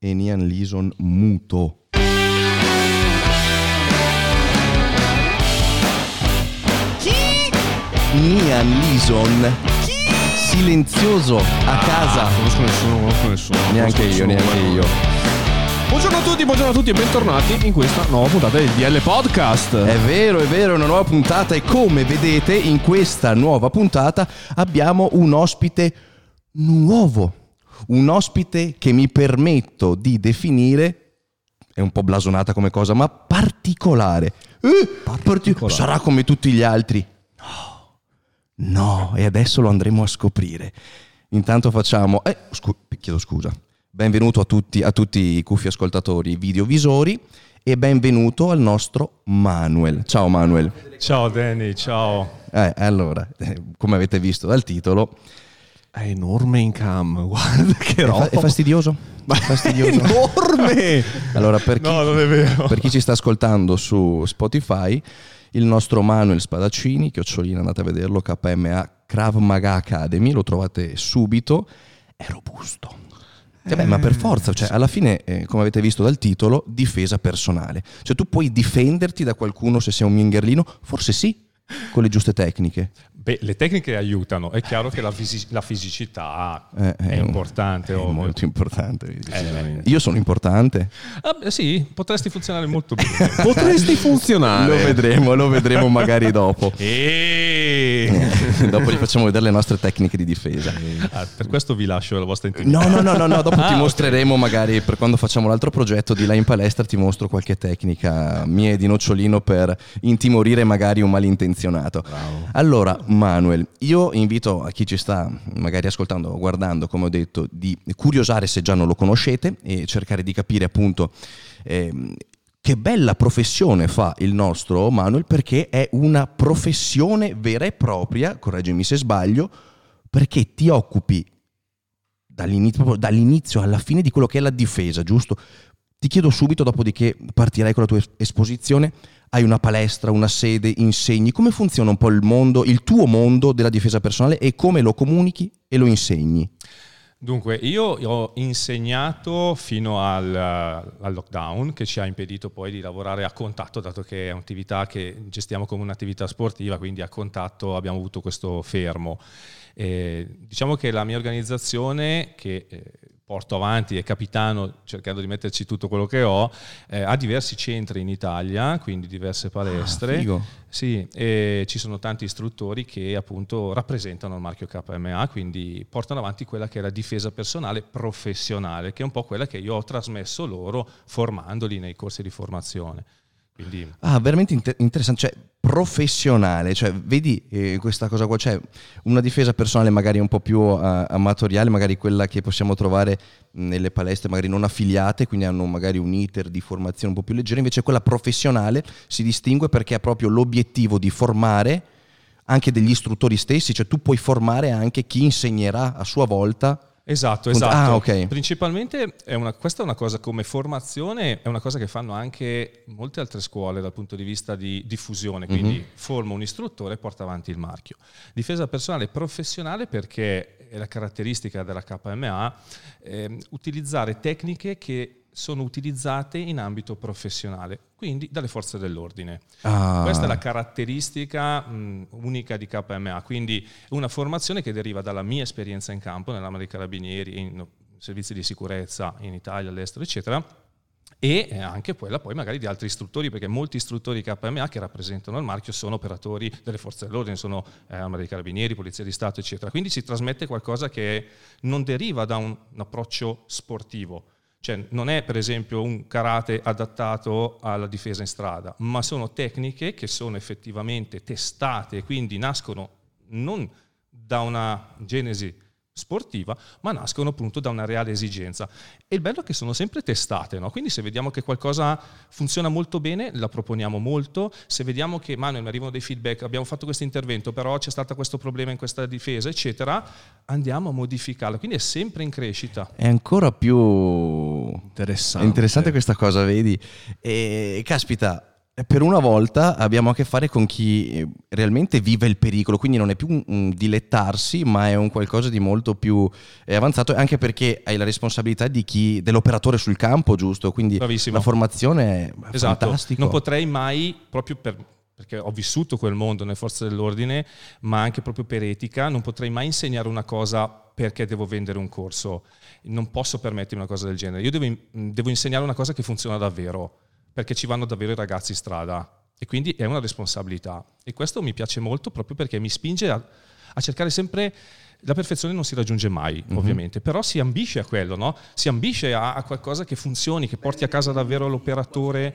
e Nian Lison muto. Nian Lison silenzioso a casa. Ah, conosco nessuno, conosco nessuno. Neanche conosco io, nessuno, neanche io. Buongiorno a tutti, buongiorno a tutti e bentornati in questa nuova puntata del DL Podcast. È vero, è vero, è una nuova puntata e come vedete in questa nuova puntata abbiamo un ospite nuovo, un ospite che mi permetto di definire, è un po' blasonata come cosa, ma particolare. Eh, parti- sarà come tutti gli altri. No, no, e adesso lo andremo a scoprire. Intanto facciamo... Eh, scu- chiedo scusa. Benvenuto a tutti, a tutti i cuffi ascoltatori videovisori e benvenuto al nostro Manuel. Ciao Manuel. Ciao Danny, ciao. Eh, allora, eh, come avete visto dal titolo, È enorme in cam, guarda che è, roba. fa- è fastidioso? Ma È fastidioso? È enorme! Allora, per chi, No, non è vero. per chi ci sta ascoltando su Spotify, il nostro Manuel Spadaccini, chiocciolina, andate a vederlo, KMA Krav Maga Academy, lo trovate subito, è robusto. Eh beh, ma per forza, cioè, alla fine, eh, come avete visto dal titolo, difesa personale. Cioè tu puoi difenderti da qualcuno se sei un mingherlino? Forse sì, con le giuste tecniche. Beh, le tecniche aiutano, è chiaro che la, fisi- la fisicità Eh, è un- importante. È ovvio. molto importante. Eh, Io sono importante. ah, sì, potresti funzionare molto bene. Potresti funzionare. Lo vedremo, lo vedremo magari dopo. E... dopo gli facciamo vedere le nostre tecniche di difesa. Ah, per questo vi lascio la vostra intimità. No, no, no, no, no, dopo Ah, ti mostreremo magari per quando facciamo l'altro progetto di là in palestra ti mostro qualche tecnica mia e di nocciolino per intimorire magari un malintenzionato. Allora, Manuel, io invito a chi ci sta magari ascoltando o guardando, come ho detto, di curiosare se già non lo conoscete e cercare di capire appunto ehm, che bella professione fa il nostro Manuel perché è una professione vera e propria, correggimi se sbaglio, perché ti occupi dall'inizio, dall'inizio alla fine di quello che è la difesa, giusto? Ti chiedo subito, dopodiché partirai con la tua es- esposizione, hai una palestra, una sede, insegni, come funziona un po' il mondo, il tuo mondo della difesa personale e come lo comunichi e lo insegni? Dunque, io ho insegnato fino al, al lockdown che ci ha impedito poi di lavorare a contatto, dato che è un'attività che gestiamo come un'attività sportiva, quindi a contatto abbiamo avuto questo fermo. Eh, diciamo che la mia organizzazione, che eh, porto avanti e capitano cercando di metterci tutto quello che ho, eh, ha diversi centri in Italia, quindi diverse palestre. Ah. Sì, e ci sono tanti istruttori che appunto rappresentano il marchio KMA, quindi portano avanti quella che è la difesa personale professionale, che è un po' quella che io ho trasmesso loro formandoli nei corsi di formazione. Quindi Ah, veramente inter- interessante, cioè professionale, cioè vedi eh, questa cosa qua, c'è una difesa personale magari un po' più eh, amatoriale, magari quella che possiamo trovare nelle palestre magari non affiliate, quindi hanno magari un iter di formazione un po' più leggero, invece quella professionale si distingue perché ha proprio l'obiettivo di formare anche degli istruttori stessi, cioè tu puoi formare anche chi insegnerà a sua volta. Esatto, esatto. Ah, ok. Principalmente è una, questa è una cosa come formazione, è una cosa che fanno anche molte altre scuole dal punto di vista di diffusione, quindi forma un istruttore e porta avanti il marchio. Difesa personale professionale perché è la caratteristica della KMA ehm, utilizzare tecniche che sono utilizzate in ambito professionale, quindi dalle forze dell'ordine. Ah. Questa è la caratteristica mh, unica di KMA, quindi una formazione che deriva dalla mia esperienza in campo, nell'Arma dei Carabinieri, in servizi di sicurezza in Italia, all'estero, eccetera, e anche quella poi magari di altri istruttori, perché molti istruttori KMA che rappresentano il marchio sono operatori delle forze dell'ordine, sono eh, Arma dei Carabinieri, Polizia di Stato, eccetera. Quindi si trasmette qualcosa che non deriva da un, un approccio sportivo, cioè non è per esempio un karate adattato alla difesa in strada, ma sono tecniche che sono effettivamente testate quindi nascono non da una genesi sportiva, ma nascono appunto da una reale esigenza. E il bello è che sono sempre testate, no? quindi se vediamo che qualcosa funziona molto bene, la proponiamo molto, se vediamo che Manuel mi arrivano dei feedback, abbiamo fatto questo intervento, però c'è stato questo problema in questa difesa, eccetera, andiamo a modificarla, quindi è sempre in crescita. È ancora più Interessante. Interessante questa cosa, vedi? E caspita, per una volta abbiamo a che fare con chi eh, realmente vive il pericolo, quindi non è più un, dilettarsi, ma è un qualcosa di molto più eh, avanzato, anche perché hai la responsabilità di chi, dell'operatore sul campo, giusto? Quindi Bravissimo. la formazione è esatto. fantastica. Non potrei mai, proprio per, perché ho vissuto quel mondo nelle forze dell'ordine, ma anche proprio per etica, non potrei mai insegnare una cosa perché devo vendere un corso. Non posso permettermi una cosa del genere. Io devo, devo insegnare una cosa che funziona davvero perché ci vanno davvero i ragazzi in strada e quindi è una responsabilità. E questo mi piace molto proprio perché mi spinge a, a cercare sempre la perfezione non si raggiunge mai, mm-hmm. ovviamente, però si ambisce a quello, no? Si ambisce a, a, qualcosa che funzioni, che porti a casa davvero l'operatore.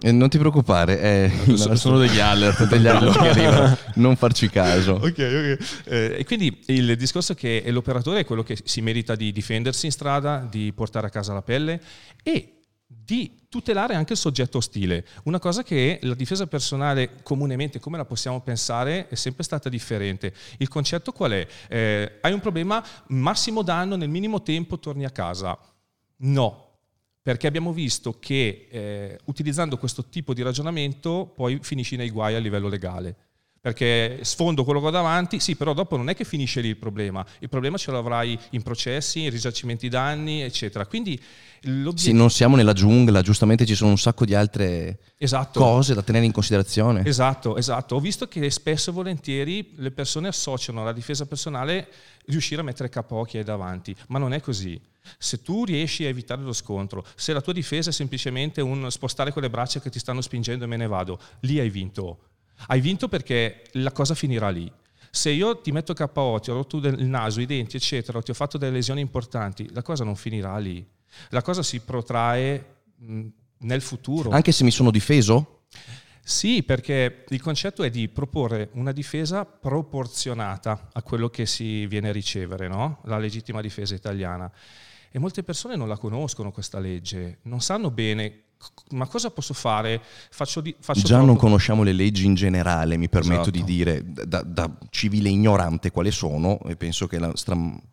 Eh, non ti preoccupare, eh, sono, sono degli alert, degli alert che arrivano, non farci caso. Ok, ok. Eh, e quindi il discorso è che l'operatore è quello che si merita di difendersi in strada, di portare a casa la pelle e di tutelare anche il soggetto ostile. Una cosa che la difesa personale comunemente, come la possiamo pensare, è sempre stata differente. Il concetto qual è? Eh, hai un problema, massimo danno, nel minimo tempo torni a casa. No, perché abbiamo visto che eh, utilizzando questo tipo di ragionamento poi finisci nei guai a livello legale perché sfondo quello che ho davanti, sì, però dopo non è che finisce lì il problema, il problema ce l'avrai in processi, in risarcimenti danni, eccetera. Quindi sì, non siamo nella giungla, giustamente ci sono un sacco di altre esatto. cose da tenere in considerazione. Esatto, esatto. Ho visto che spesso e volentieri le persone associano alla difesa personale riuscire a mettere capo chi hai davanti, ma non è così. Se tu riesci a evitare lo scontro, se la tua difesa è semplicemente un spostare quelle braccia che ti stanno spingendo e me ne vado, lì hai vinto hai vinto perché la cosa finirà lì. Se io ti metto KO, ti ho rotto il naso, i denti, eccetera, ti ho fatto delle lesioni importanti, la cosa non finirà lì. La cosa si protrae nel futuro. Anche se mi sono difeso? Sì, perché il concetto è di proporre una difesa proporzionata a quello che si viene a ricevere, no? la legittima difesa italiana. E molte persone non la conoscono questa legge, non sanno bene ma cosa posso fare? Faccio di, faccio Già troppo... non conosciamo le leggi in generale, mi permetto esatto. di dire, da, da, civile ignorante quali sono, e penso che la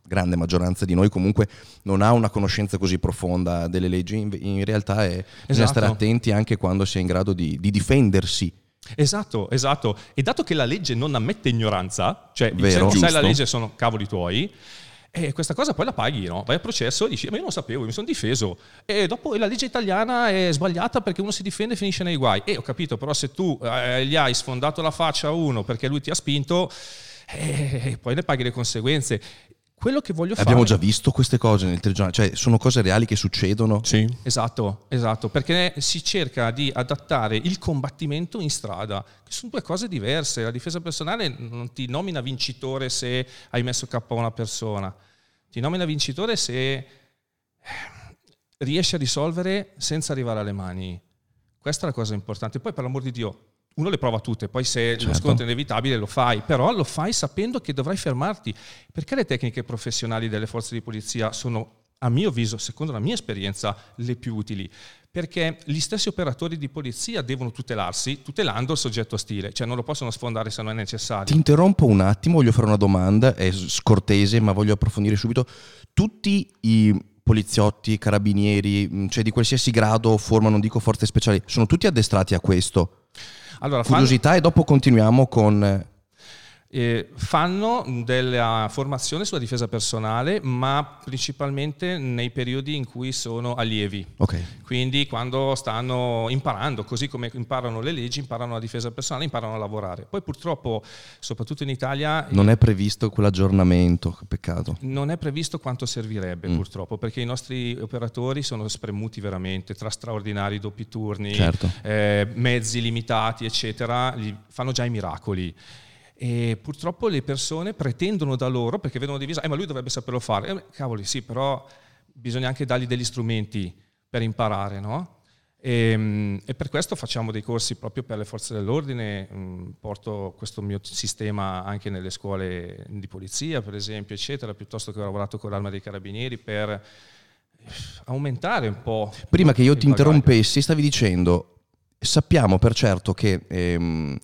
grande maggioranza di noi comunque non ha una conoscenza così profonda delle leggi, in, in realtà è, esatto. bisogna stare attenti anche quando si è in grado di, di difendersi. Esatto, esatto. E dato che la legge non ammette ignoranza, cioè Vero, sai la legge sono cavoli tuoi, e questa cosa poi la paghi, no? vai a processo e dici ma io non sapevo, mi sono difeso. E dopo la legge italiana è sbagliata perché uno si difende e finisce nei guai. E ho capito, però se tu eh, gli hai sfondato la faccia a uno perché lui ti ha spinto, eh, poi ne paghi le conseguenze. Quello che voglio Abbiamo fare... già visto queste cose nel telegiornale, cioè sono cose reali che succedono. Sì. Esatto, esatto, perché si cerca di adattare il combattimento in strada, che sono due cose diverse. La difesa personale non ti nomina vincitore se hai messo K a una persona, ti nomina vincitore se eh, riesci a risolvere senza arrivare alle mani. Questa è la cosa importante. Poi per l'amor di Dio, uno le prova tutte, poi se certo. lo scontro è inevitabile lo fai, però lo fai sapendo che dovrai fermarti. Perché le tecniche professionali delle forze di polizia sono, a mio avviso, secondo la mia esperienza, le più utili? Perché gli stessi operatori di polizia devono tutelarsi tutelando il soggetto ostile, cioè non lo possono sfondare se non è necessario. Ti interrompo un attimo, voglio fare una domanda, è scortese ma voglio approfondire subito. Tutti i poliziotti, carabinieri, cioè di qualsiasi grado, forma, non dico forze speciali, sono tutti addestrati a questo? Allora, Curiosità fanno... e dopo continuiamo con eh, fanno della formazione sulla difesa personale, ma principalmente nei periodi in cui sono allievi. Okay. Quindi quando stanno imparando, così come imparano le leggi, imparano la difesa personale, imparano a lavorare. Poi purtroppo, soprattutto in Italia... Non è previsto quell'aggiornamento, peccato. Non è previsto quanto servirebbe mm. purtroppo, perché i nostri operatori sono spremuti veramente tra straordinari doppi turni, certo. eh, mezzi limitati, eccetera, fanno già i miracoli. E purtroppo le persone pretendono da loro, perché vedono divisa, eh, ma lui dovrebbe saperlo fare. Eh, cavoli, sì, però bisogna anche dargli degli strumenti per imparare, no? E, ehm, e, per questo facciamo dei corsi proprio per le forze dell'ordine, mm, porto questo mio sistema anche nelle scuole di polizia, per esempio, eccetera, piuttosto che ho lavorato con l'Arma dei Carabinieri per aumentare un po'. Prima che io ti interrompessi, stavi dicendo, sappiamo per certo che... Ehm,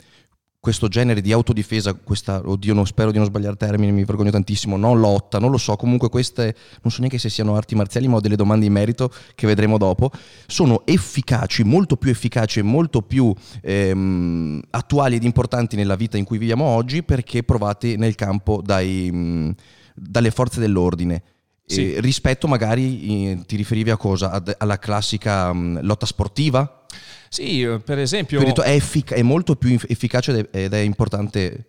questo genere di autodifesa, questa, oddio, non spero di non sbagliare termini, mi vergogno tantissimo, non lotta, non lo so, comunque queste, non so neanche se siano arti marziali, ma ho delle domande in merito che vedremo dopo, sono efficaci, molto più efficaci e molto più ehm, attuali ed importanti nella vita in cui viviamo oggi perché provati nel campo dai, mh, dalle forze dell'ordine. Sì. Eh, rispetto magari, eh, ti riferivi a cosa? Ad, alla classica mh, lotta sportiva? Sì, eh, per esempio... Detto, è, effic- è, molto più efficace ed è importante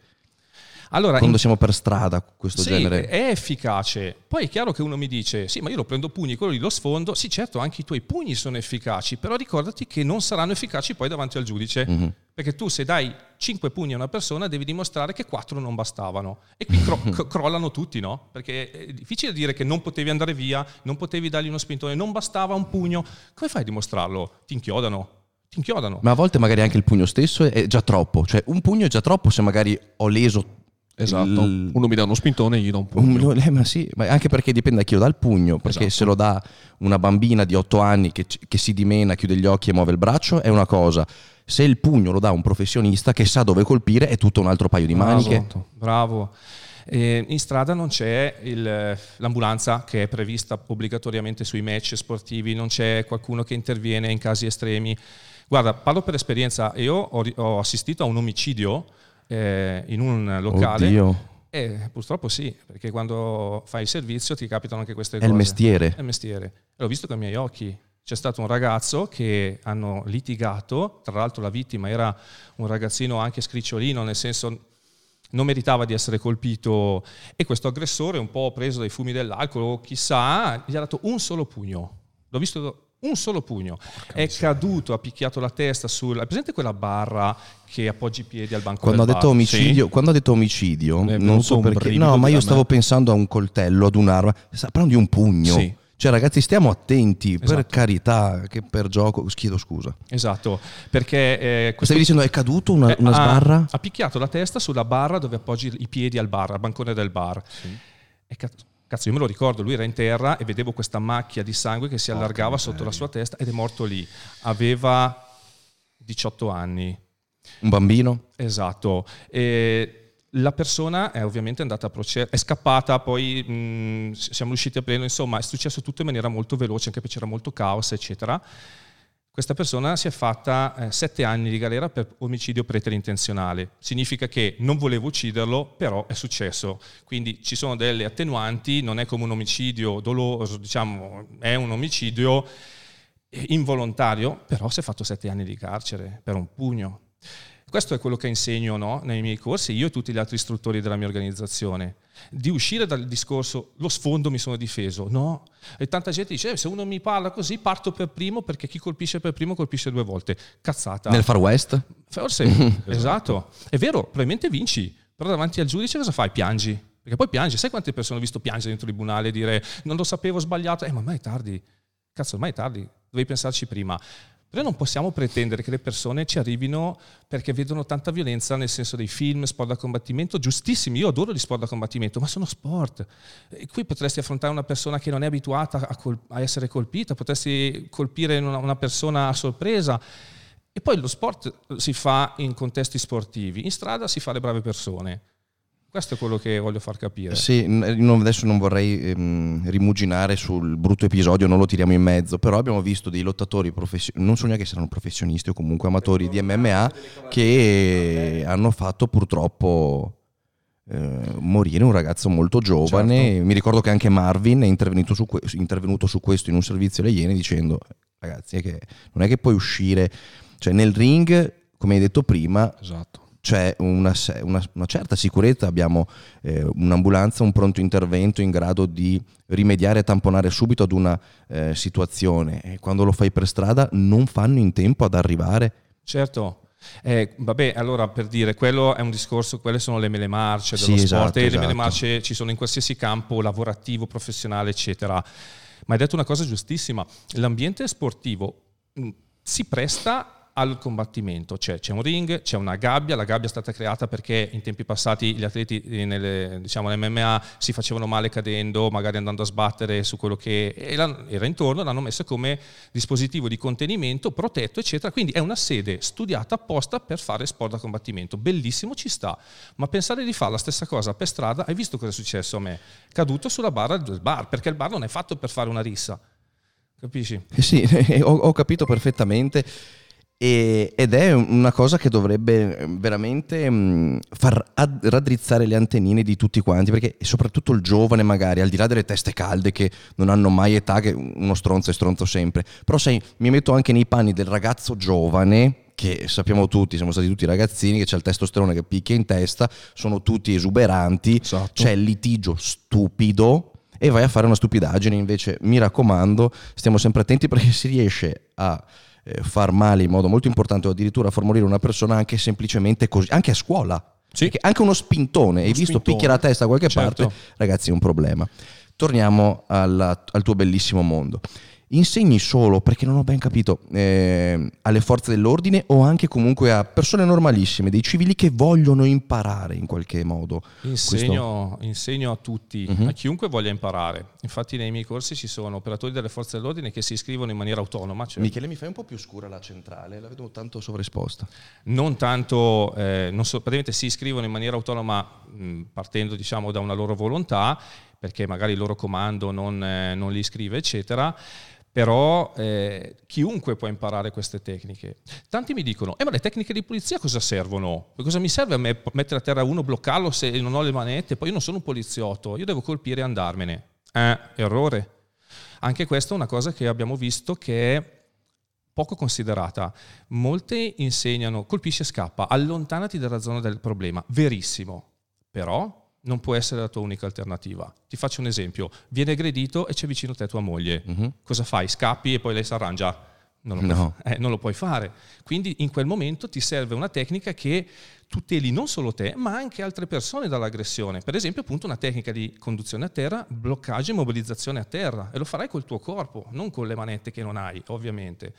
allora, quando in... siamo per strada, questo sì, genere. è efficace. Poi è chiaro che uno mi dice, sì, ma io lo prendo pugni, quello lì lo sfondo. Sì, certo, anche i tuoi pugni sono efficaci, però ricordati che non saranno efficaci poi davanti al giudice. Mm-hmm. Perché tu se dai 5 pugni a una persona devi dimostrare che 4 non bastavano. E qui cro- crollano tutti, no? Perché è difficile dire che non potevi andare via, non potevi dargli uno spintone, non bastava un pugno. Come fai a dimostrarlo? Ti inchiodano inchiodano. Ma a volte magari anche il pugno stesso è già troppo, cioè un pugno è già troppo se magari ho leso Esatto, il... uno mi dà uno spintone e gli do un pugno. Un, eh, ma sì, ma anche perché dipende da chi lo dà il pugno, perché esatto. se lo dà una bambina di 8 anni che, che, si dimena, chiude gli occhi e muove il braccio è una cosa, se il pugno lo dà un professionista che sa dove colpire è tutto un altro paio di maniche. Esatto. Bravo. E in strada non c'è il, l'ambulanza che è prevista obbligatoriamente sui match sportivi, non c'è qualcuno che interviene in casi estremi Guarda, parlo per esperienza, io ho, ho assistito a un omicidio eh, in un locale. Oddio. Eh, purtroppo sì, perché quando fai il servizio ti capitano anche queste è cose. È il mestiere. È il mestiere. L'ho visto con i miei occhi. C'è stato un ragazzo che hanno litigato, tra l'altro la vittima era un ragazzino anche scricciolino, nel senso non meritava di essere colpito e questo aggressore un po' preso dai fumi dell'alcol o chissà, gli ha dato un solo pugno. L'ho visto un solo pugno. Porca è miseria. caduto, ha picchiato la testa sul... Hai presente quella barra che appoggi i piedi al banco quando ha detto omicidio, sì. Quando ha detto omicidio, non so perché... No, ma io stavo pensando a un coltello, ad un'arma. Sta parlando di un pugno. Sì. Cioè, ragazzi, stiamo attenti, esatto. per carità, che per gioco. Chiedo scusa. Esatto, perché. Eh, questo... Stavi dicendo è caduto una, una sbarra? Ha, ha, picchiato la testa sulla barra dove appoggi i piedi al bar, al bancone del bar. Sì. È caduto Cazzo, io me lo ricordo, lui era in terra e vedevo questa macchia di sangue che si allargava oh, sotto la sua testa ed è morto lì. Aveva 18 anni. Un bambino? Esatto. E la persona è ovviamente andata a procedere, è scappata, poi mh, siamo riusciti a prenderlo, insomma è successo tutto in maniera molto veloce, anche perché c'era molto caos, eccetera. Questa persona si è fatta eh, sette anni di galera per omicidio preterintenzionale. Significa che non volevo ucciderlo, però è successo. Quindi ci sono delle attenuanti, non è come un omicidio doloso, diciamo, è un omicidio involontario, però si è fatto sette anni di carcere per un pugno. Questo è quello che insegno no, nei miei corsi, io e tutti gli altri istruttori della mia organizzazione. Di uscire dal discorso lo sfondo mi sono difeso. No. E tanta gente dice: eh, se uno mi parla così, parto per primo perché chi colpisce per primo colpisce due volte. Cazzata. Nel Far West? Forse, esatto. È vero, probabilmente vinci, però davanti al giudice cosa fai? Piangi. Perché poi piangi. Sai quante persone ho visto piangere in tribunale e dire non lo sapevo, ho sbagliato? Eh, ma ormai è tardi. Cazzo, ormai è tardi. Dovevi pensarci prima. Però non possiamo pretendere che le persone ci arrivino perché vedono tanta violenza nel senso dei film, sport da combattimento, giustissimi, io adoro gli sport da combattimento, ma sono sport. E qui potresti affrontare una persona che non è abituata a, col- a essere colpita, potresti colpire una, una persona a sorpresa. E poi lo sport si fa in contesti sportivi, in strada si fa le brave persone. Questo è quello che voglio far capire. Sì, adesso non vorrei ehm, rimuginare sul brutto episodio, non lo tiriamo in mezzo, però abbiamo visto dei lottatori professionisti, non so neanche se erano professionisti o comunque amatori di MMA, che hanno fatto purtroppo eh, morire un ragazzo molto giovane. Certo. Mi ricordo che anche Marvin è intervenuto su, que- intervenuto su questo in un servizio alle Iene dicendo, ragazzi, è che non è che puoi uscire, cioè nel ring, come hai detto prima, esatto c'è una, una, una, certa sicurezza, abbiamo eh, un'ambulanza, un pronto intervento in grado di rimediare e tamponare subito ad una eh, situazione e quando lo fai per strada non fanno in tempo ad arrivare. Certo, eh, vabbè, allora per dire, quello è un discorso, quelle sono le mele marce dello sì, sport esatto, e esatto. le mele marce ci sono in qualsiasi campo lavorativo, professionale, eccetera. Ma hai detto una cosa giustissima, l'ambiente sportivo mm, si presta al combattimento. C'è, c'è, un ring, c'è una gabbia, la gabbia è stata creata perché in tempi passati gli atleti nelle, diciamo, MMA si facevano male cadendo, magari andando a sbattere su quello che era intorno, l'hanno messa come dispositivo di contenimento, protetto, eccetera. Quindi è una sede studiata apposta per fare sport da combattimento. Bellissimo, ci sta. Ma pensare di fare la stessa cosa per strada, hai visto cosa è successo a me? Caduto sulla barra del bar, perché il bar non è fatto per fare una rissa. Capisci? Eh sì, ho, ho capito perfettamente. E, ed è una cosa che dovrebbe eh, veramente mh, mm, far ad, raddrizzare le antennine di tutti quanti, perché soprattutto il giovane magari, al di là delle teste calde che non hanno mai età, che uno stronzo è stronzo sempre, però sai, mi metto anche nei panni del ragazzo giovane che sappiamo tutti, siamo stati tutti ragazzini, che c'è il testosterone che picchia in testa, sono tutti esuberanti, esatto. c'è il litigio stupido e vai a fare una stupidaggine, invece mi raccomando, stiamo sempre attenti perché si riesce a eh, far male in modo molto importante o addirittura far morire una persona anche semplicemente così, anche a scuola. Sì. Anche uno spintone, uno hai visto spintone. picchia la testa da qualche certo. parte, ragazzi è un problema. Torniamo alla, al tuo bellissimo mondo insegni solo, perché non ho ben capito, eh, alle forze dell'ordine o anche comunque a persone normalissime, dei civili che vogliono imparare in qualche modo? Insegno, insegno a tutti, uh-huh. a chiunque voglia imparare. Infatti nei miei corsi ci sono operatori delle forze dell'ordine che si iscrivono in maniera autonoma. Cioè... Michele, mi fai un po' più scura la centrale, la vedo tanto sovraesposta. Non tanto, eh, non so, praticamente si iscrivono in maniera autonoma mh, partendo diciamo da una loro volontà, perché magari il loro comando non, eh, non li iscrive, eccetera però eh, chiunque può imparare queste tecniche. Tanti mi dicono, eh ma le tecniche di pulizia cosa servono? Cosa mi serve a me mettere a terra uno, bloccarlo se non ho le manette? Poi io non sono un poliziotto, io devo colpire e andarmene. Eh, errore. Anche questa è una cosa che abbiamo visto che è poco considerata. Molte insegnano colpisci e scappa, allontanati dalla zona del problema. Verissimo. Però non può essere la tua unica alternativa. Ti faccio un esempio, viene aggredito e c'è vicino a te tua moglie. Uh-huh. Cosa fai? Scappi e poi lei si arrangia? Non lo, no. puoi, eh, non lo, puoi, fare. Quindi in quel momento ti serve una tecnica che tuteli non solo te, ma anche altre persone dall'aggressione. Per esempio, appunto, una tecnica di conduzione a terra, bloccaggio e mobilizzazione a terra. E lo farai col tuo corpo, non con le manette che non hai, ovviamente.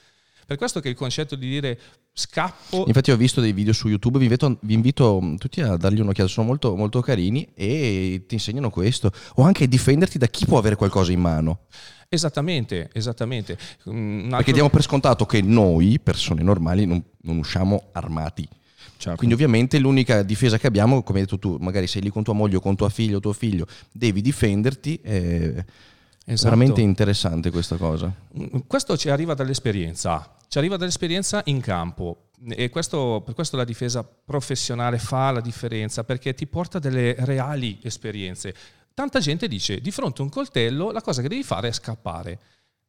Per questo che il concetto di dire scappo... Infatti ho visto dei video su YouTube, vi invito, vi invito tutti a dargli un'occhiata, sono molto, molto carini e ti insegnano questo. O anche difenderti da chi può avere qualcosa in mano. Esattamente, esattamente. altro... Perché diamo per scontato che noi, persone normali, non, non usciamo armati. Certo. Quindi ovviamente l'unica difesa che abbiamo, come hai detto tu, magari sei lì con tua moglie o con tua figlia o tuo figlio, devi difenderti. Eh, Esatto. Veramente interessante questa cosa. Questo ci arriva dall'esperienza, ci arriva dall'esperienza in campo e questo, per questo la difesa professionale fa la differenza perché ti porta delle reali esperienze. Tanta gente dice di fronte a un coltello la cosa che devi fare è scappare.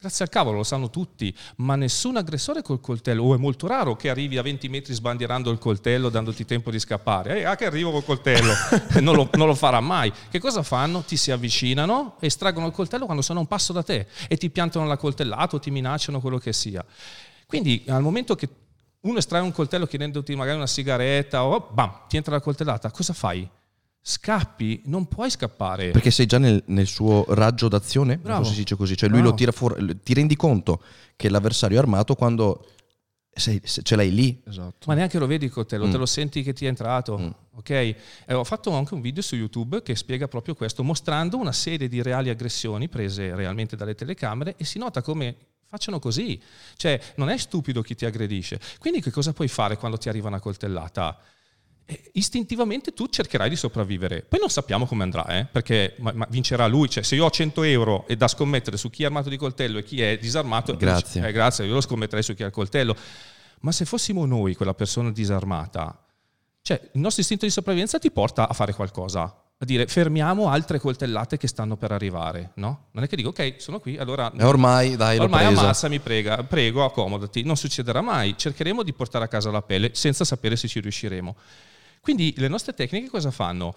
Grazie al cavolo, lo sanno tutti, ma nessun aggressore col coltello, o è molto raro che arrivi a 20 metri sbandierando il coltello, dandoti tempo di scappare. Eh, ah, che arrivo col coltello, non, lo, non, lo, farà mai. Che cosa fanno? Ti si avvicinano, estraggono il coltello quando sono a un passo da te e ti piantano la coltellata o ti minacciano quello che sia. Quindi al momento che uno estrae un coltello chiedendoti magari una sigaretta o bam, ti entra la coltellata, cosa fai? scappi, non puoi scappare. Perché sei già nel, nel suo raggio d'azione, Bravo. si dice così, cioè lui Bravo. lo tira fuori, ti rendi conto che l'avversario è armato quando sei, ce l'hai lì. Esatto. Ma neanche lo vedi il coltello, mm. te lo senti che ti è entrato. Mm. Ok? E ho fatto anche un video su YouTube che spiega proprio questo, mostrando una serie di reali aggressioni prese realmente dalle telecamere e si nota come facciano così. Cioè, non è stupido chi ti aggredisce. Quindi che cosa puoi fare quando ti arriva una coltellata? istintivamente tu cercherai di sopravvivere. Poi non sappiamo come andrà, eh? perché ma, ma vincerà lui. Cioè, se io ho 100 euro e da scommettere su chi è armato di coltello e chi è disarmato, grazie. Eh, grazie, io lo scommetterei su chi ha il coltello. Ma se fossimo noi quella persona disarmata, cioè, il nostro istinto di sopravvivenza ti porta a fare qualcosa, a dire fermiamo altre coltellate che stanno per arrivare, no? Non è che dico ok, sono qui, allora... E ormai, dai, Ormai ammassa, mi prega, prego, accomodati. Non succederà mai, cercheremo di portare a casa la pelle senza sapere se ci riusciremo. Quindi le nostre tecniche cosa fanno?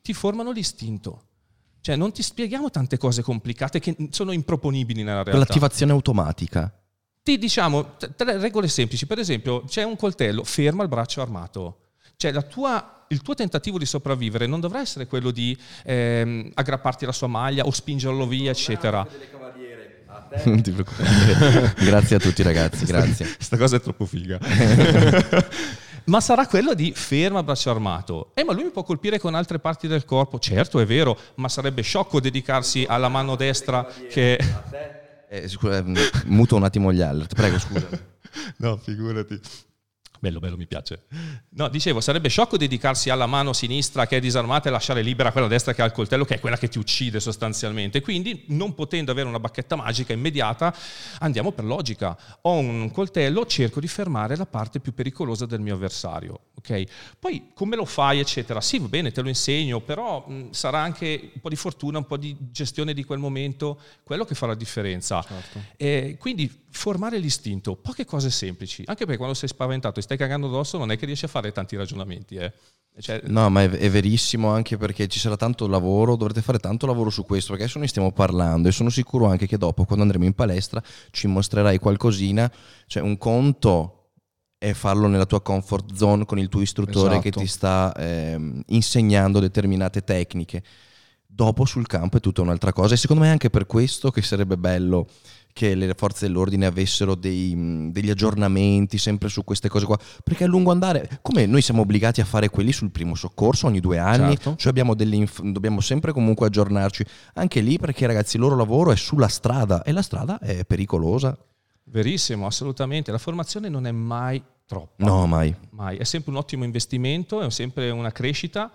Ti formano l'istinto. Cioè non ti spieghiamo tante cose complicate che sono improponibili nella realtà. L'attivazione automatica. Ti diciamo tre regole semplici. Per esempio, c'è un coltello, ferma il braccio armato. Cioè tua, il tuo tentativo di sopravvivere non dovrà essere quello di ehm, aggrapparti alla sua maglia o spingerlo via, eccetera Non ti preoccupare. grazie a tutti ragazzi, grazie. Questa cosa è troppo figa. ma sarà quello di ferma braccio armato. Eh, ma lui mi può colpire con altre parti del corpo? Certo, è vero, ma sarebbe sciocco dedicarsi alla mano destra che... Eh, scusa, mm, muto un attimo gli alert, prego, scusa. no, figurati. Bello, bello, mi piace. No, dicevo, sarebbe sciocco dedicarsi alla mano sinistra che è disarmata e lasciare libera quella destra che ha il coltello, che è quella che ti uccide sostanzialmente. Quindi, non potendo avere una bacchetta magica immediata, andiamo per logica. Ho un coltello, cerco di fermare la parte più pericolosa del mio avversario. Okay? Poi, come lo fai, eccetera? Sì, va bene, te lo insegno, però mh, sarà anche un po' di fortuna, un po' di gestione di quel momento, quello che fa la differenza. Certo. E quindi, formare l'istinto, poche cose semplici, anche perché quando sei spaventato e stai cagando addosso non è che riesci a fare tanti ragionamenti. Eh. Cioè... No, ma è, è, verissimo anche perché ci sarà tanto lavoro, dovrete fare tanto lavoro su questo, perché adesso ne stiamo parlando e sono sicuro anche che dopo, quando andremo in palestra, ci mostrerai qualcosina, cioè un conto è farlo nella tua comfort zone con il tuo istruttore esatto. che ti sta eh, insegnando determinate tecniche. Dopo sul campo è tutta un'altra cosa e secondo me è anche per questo che sarebbe bello che le forze dell'ordine avessero dei, degli aggiornamenti sempre su queste cose qua, perché a lungo andare, come noi siamo obbligati a fare quelli sul primo soccorso ogni due anni, certo. cioè inf- dobbiamo sempre comunque aggiornarci, anche lì perché ragazzi il loro lavoro è sulla strada e la strada è pericolosa. Verissimo, assolutamente, la formazione non è mai troppa. No, mai. mai. È sempre un ottimo investimento, è sempre una crescita.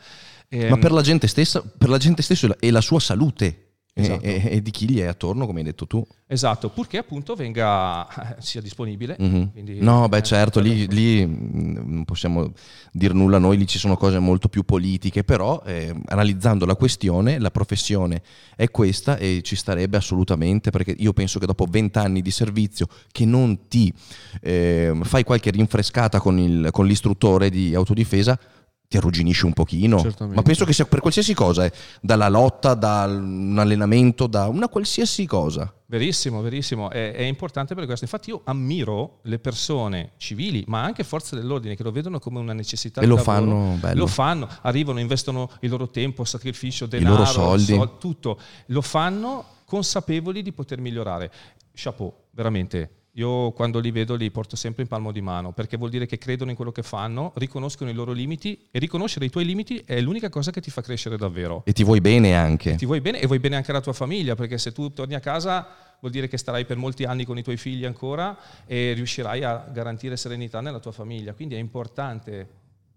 Ma per la gente stessa, per la gente stessa e la sua salute esatto. e, e, di chi gli è attorno, come hai detto tu. Esatto, purché appunto venga, sia disponibile. Mm-hmm. Quindi, no, beh certo, lì, lì, non possiamo dire nulla noi, lì ci sono cose molto più politiche, però eh, analizzando la questione, la professione è questa e ci starebbe assolutamente, perché io penso che dopo vent'anni di servizio che non ti eh, fai qualche rinfrescata con, il, con l'istruttore di autodifesa, ti arrugginisci un pochino. Certamente. Ma penso che sia per qualsiasi cosa, eh. dalla lotta, da un allenamento, da una qualsiasi cosa. Verissimo, verissimo, è, è, importante per questo. Infatti io ammiro le persone civili, ma anche forze dell'ordine che lo vedono come una necessità. E lo lavoro. fanno bello. Lo fanno, arrivano, investono il loro tempo, sacrificio, denaro, I loro soldi. Sol, tutto. Lo fanno consapevoli di poter migliorare. Chapeau, veramente io quando li vedo li porto sempre in palmo di mano perché vuol dire che credono in quello che fanno, riconoscono i loro limiti e riconoscere i tuoi limiti è l'unica cosa che ti fa crescere davvero. E ti vuoi bene anche. E ti vuoi bene e vuoi bene anche alla tua famiglia perché se tu torni a casa vuol dire che starai per molti anni con i tuoi figli ancora e riuscirai a garantire serenità nella tua famiglia. Quindi è importante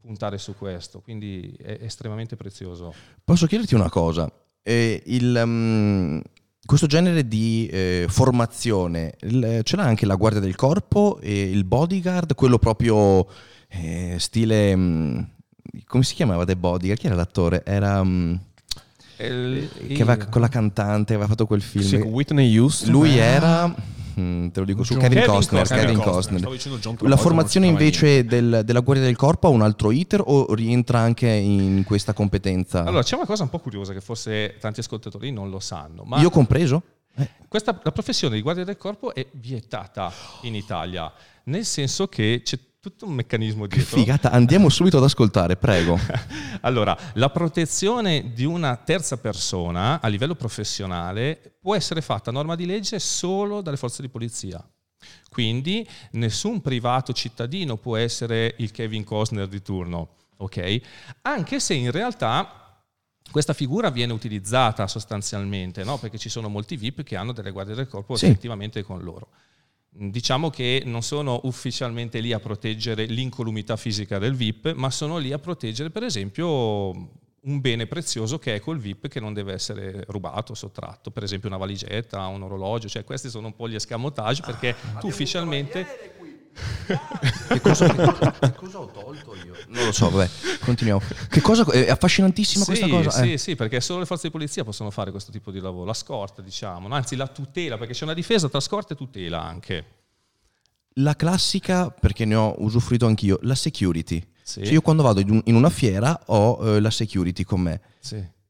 puntare su questo, quindi è estremamente prezioso. Posso chiederti una cosa? Eh, il, um, questo genere di eh, formazione il, ce l'ha anche la guardia del corpo e il bodyguard, quello proprio eh, stile... Mh, mm, come si chiamava The Bodyguard? Chi era l'attore? Era... Mh, mm, il, che aveva con la cantante, aveva fatto quel film. Sì, Whitney Houston. Lui era Mm, te lo dico su Kevin, Kevin Costner. Kevin Costner. Costner. La formazione invece del, della Guardia del Corpo ha un altro iter o rientra anche in questa competenza? Allora, c'è una cosa un po' curiosa che forse tanti ascoltatori non lo sanno. Io compreso? Eh. Questa, la professione di Guardia del Corpo è vietata in Italia, nel senso che c'è tutto un meccanismo dietro. Che figata, andiamo subito ad ascoltare, prego. allora, la protezione di una terza persona a livello professionale può essere fatta a norma di legge solo dalle forze di polizia. Quindi nessun privato cittadino può essere il Kevin Costner di turno, ok? Anche se in realtà questa figura viene utilizzata sostanzialmente, no? perché ci sono molti VIP che hanno delle guardie del corpo sì. effettivamente con loro. Diciamo che non sono ufficialmente lì a proteggere l'incolumità fisica del VIP, ma sono lì a proteggere per esempio un bene prezioso che è col VIP che non deve essere rubato, sottratto, per esempio una valigetta, un orologio, cioè questi sono un po' gli escamotage perché ah, tu ufficialmente che, cosa, che, cosa, ho tolto io? Non lo so, vabbè, continuiamo. Che cosa, è affascinantissima sì, questa cosa. Sì, eh. sì, perché solo le forze di polizia possono fare questo tipo di lavoro, la scorta, diciamo, anzi la tutela, perché c'è una difesa tra scorta e tutela anche. La classica, perché ne ho usufruito anch'io, la security. Sì. Cioè io quando vado in una fiera ho eh, la security con me. Sì.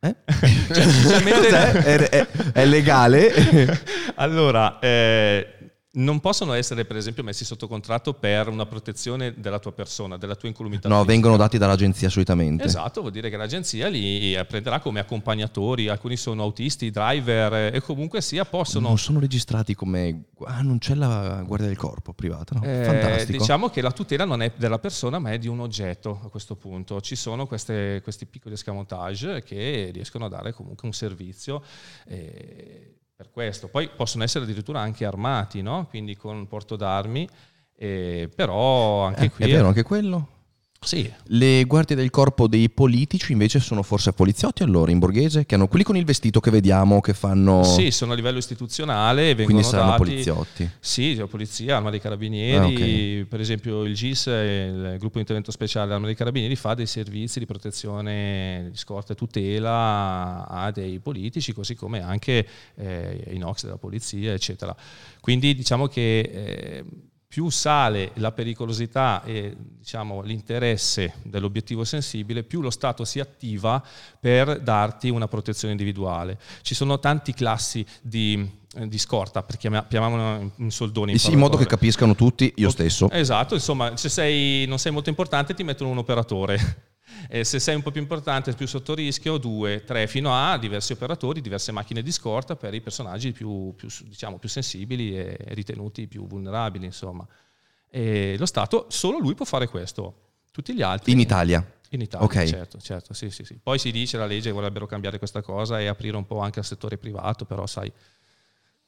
Eh? cioè, è, è, è, legale? allora, eh, non possono essere per esempio messi sotto contratto per una protezione della tua persona, della tua incolumità. No, fisica. vengono dati dall'agenzia solitamente. Esatto, vuol dire che l'agenzia li prenderà come accompagnatori, alcuni sono autisti, driver e comunque sia possono... Non sono registrati come... Ah, non c'è la guardia del corpo privata, no? Eh, Fantastico. Diciamo che la tutela non è della persona ma è di un oggetto a questo punto. Ci sono queste, questi piccoli escamotage che riescono a dare comunque un servizio. Eh, per questo. Poi possono essere addirittura anche armati, no? quindi con porto d'armi, eh, però anche eh, qui... È vero, anche quello? Sì. Le guardie del corpo dei politici invece sono forse poliziotti allora in borghese, che hanno quelli con il vestito che vediamo che fanno... Sì, sono a livello istituzionale. Quindi saranno dati... poliziotti. Sì, polizia, arma dei carabinieri. Ah, okay. Per esempio il GIS, il gruppo di intervento speciale dell'arma dei carabinieri, fa dei servizi di protezione, di scorta e tutela a dei politici, così come anche eh, i NOx della polizia, eccetera. Quindi diciamo che... Eh, più sale la pericolosità e diciamo, l'interesse dell'obiettivo sensibile, più lo Stato si attiva per darti una protezione individuale. Ci sono tanti classi di, eh, di scorta, chiamiamolo. In, sì, in modo che capiscano tutti, io stesso. Esatto, insomma, se sei, non sei molto importante ti mettono un operatore. Eh, se sei un po' più importante, più sotto rischio, due, tre, fino a diversi operatori, diverse macchine di scorta per i personaggi più, più, diciamo, più sensibili e ritenuti più vulnerabili. Insomma. E lo Stato, solo lui può fare questo. Tutti gli altri... In Italia? In Italia, okay. certo, certo, sì, sì, sì. Poi si dice la legge vorrebbero cambiare questa cosa e aprire un po' anche al settore privato, però sai,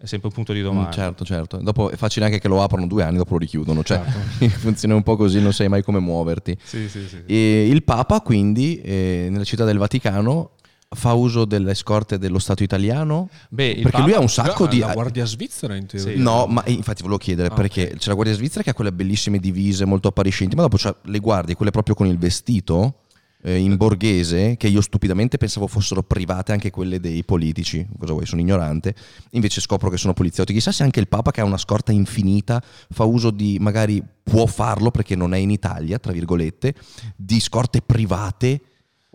è sempre un punto di domanda. Mm, certo, certo. Dopo è facile anche che lo aprono due anni, dopo lo richiudono. Cioè, certo. funziona un po' così, non sai mai come muoverti. Sì, sì, sì. il Papa, quindi, eh, nella città del Vaticano, fa uso delle scorte dello Stato italiano? Beh, perché Papa, lui ha un sacco di... La Guardia Svizzera in teoria. Sì. No, ma infatti volevo chiedere, ah, perché okay. c'è la Guardia Svizzera che ha quelle bellissime divise molto appariscenti, ma dopo c'è le guardie, quelle proprio con il vestito eh, in borghese, che io stupidamente pensavo fossero private anche quelle dei politici, cosa vuoi, sono ignorante, invece scopro che sono poliziotti. Chissà se anche il Papa che ha una scorta infinita fa uso di, magari può farlo perché non è in Italia, tra virgolette, di scorte private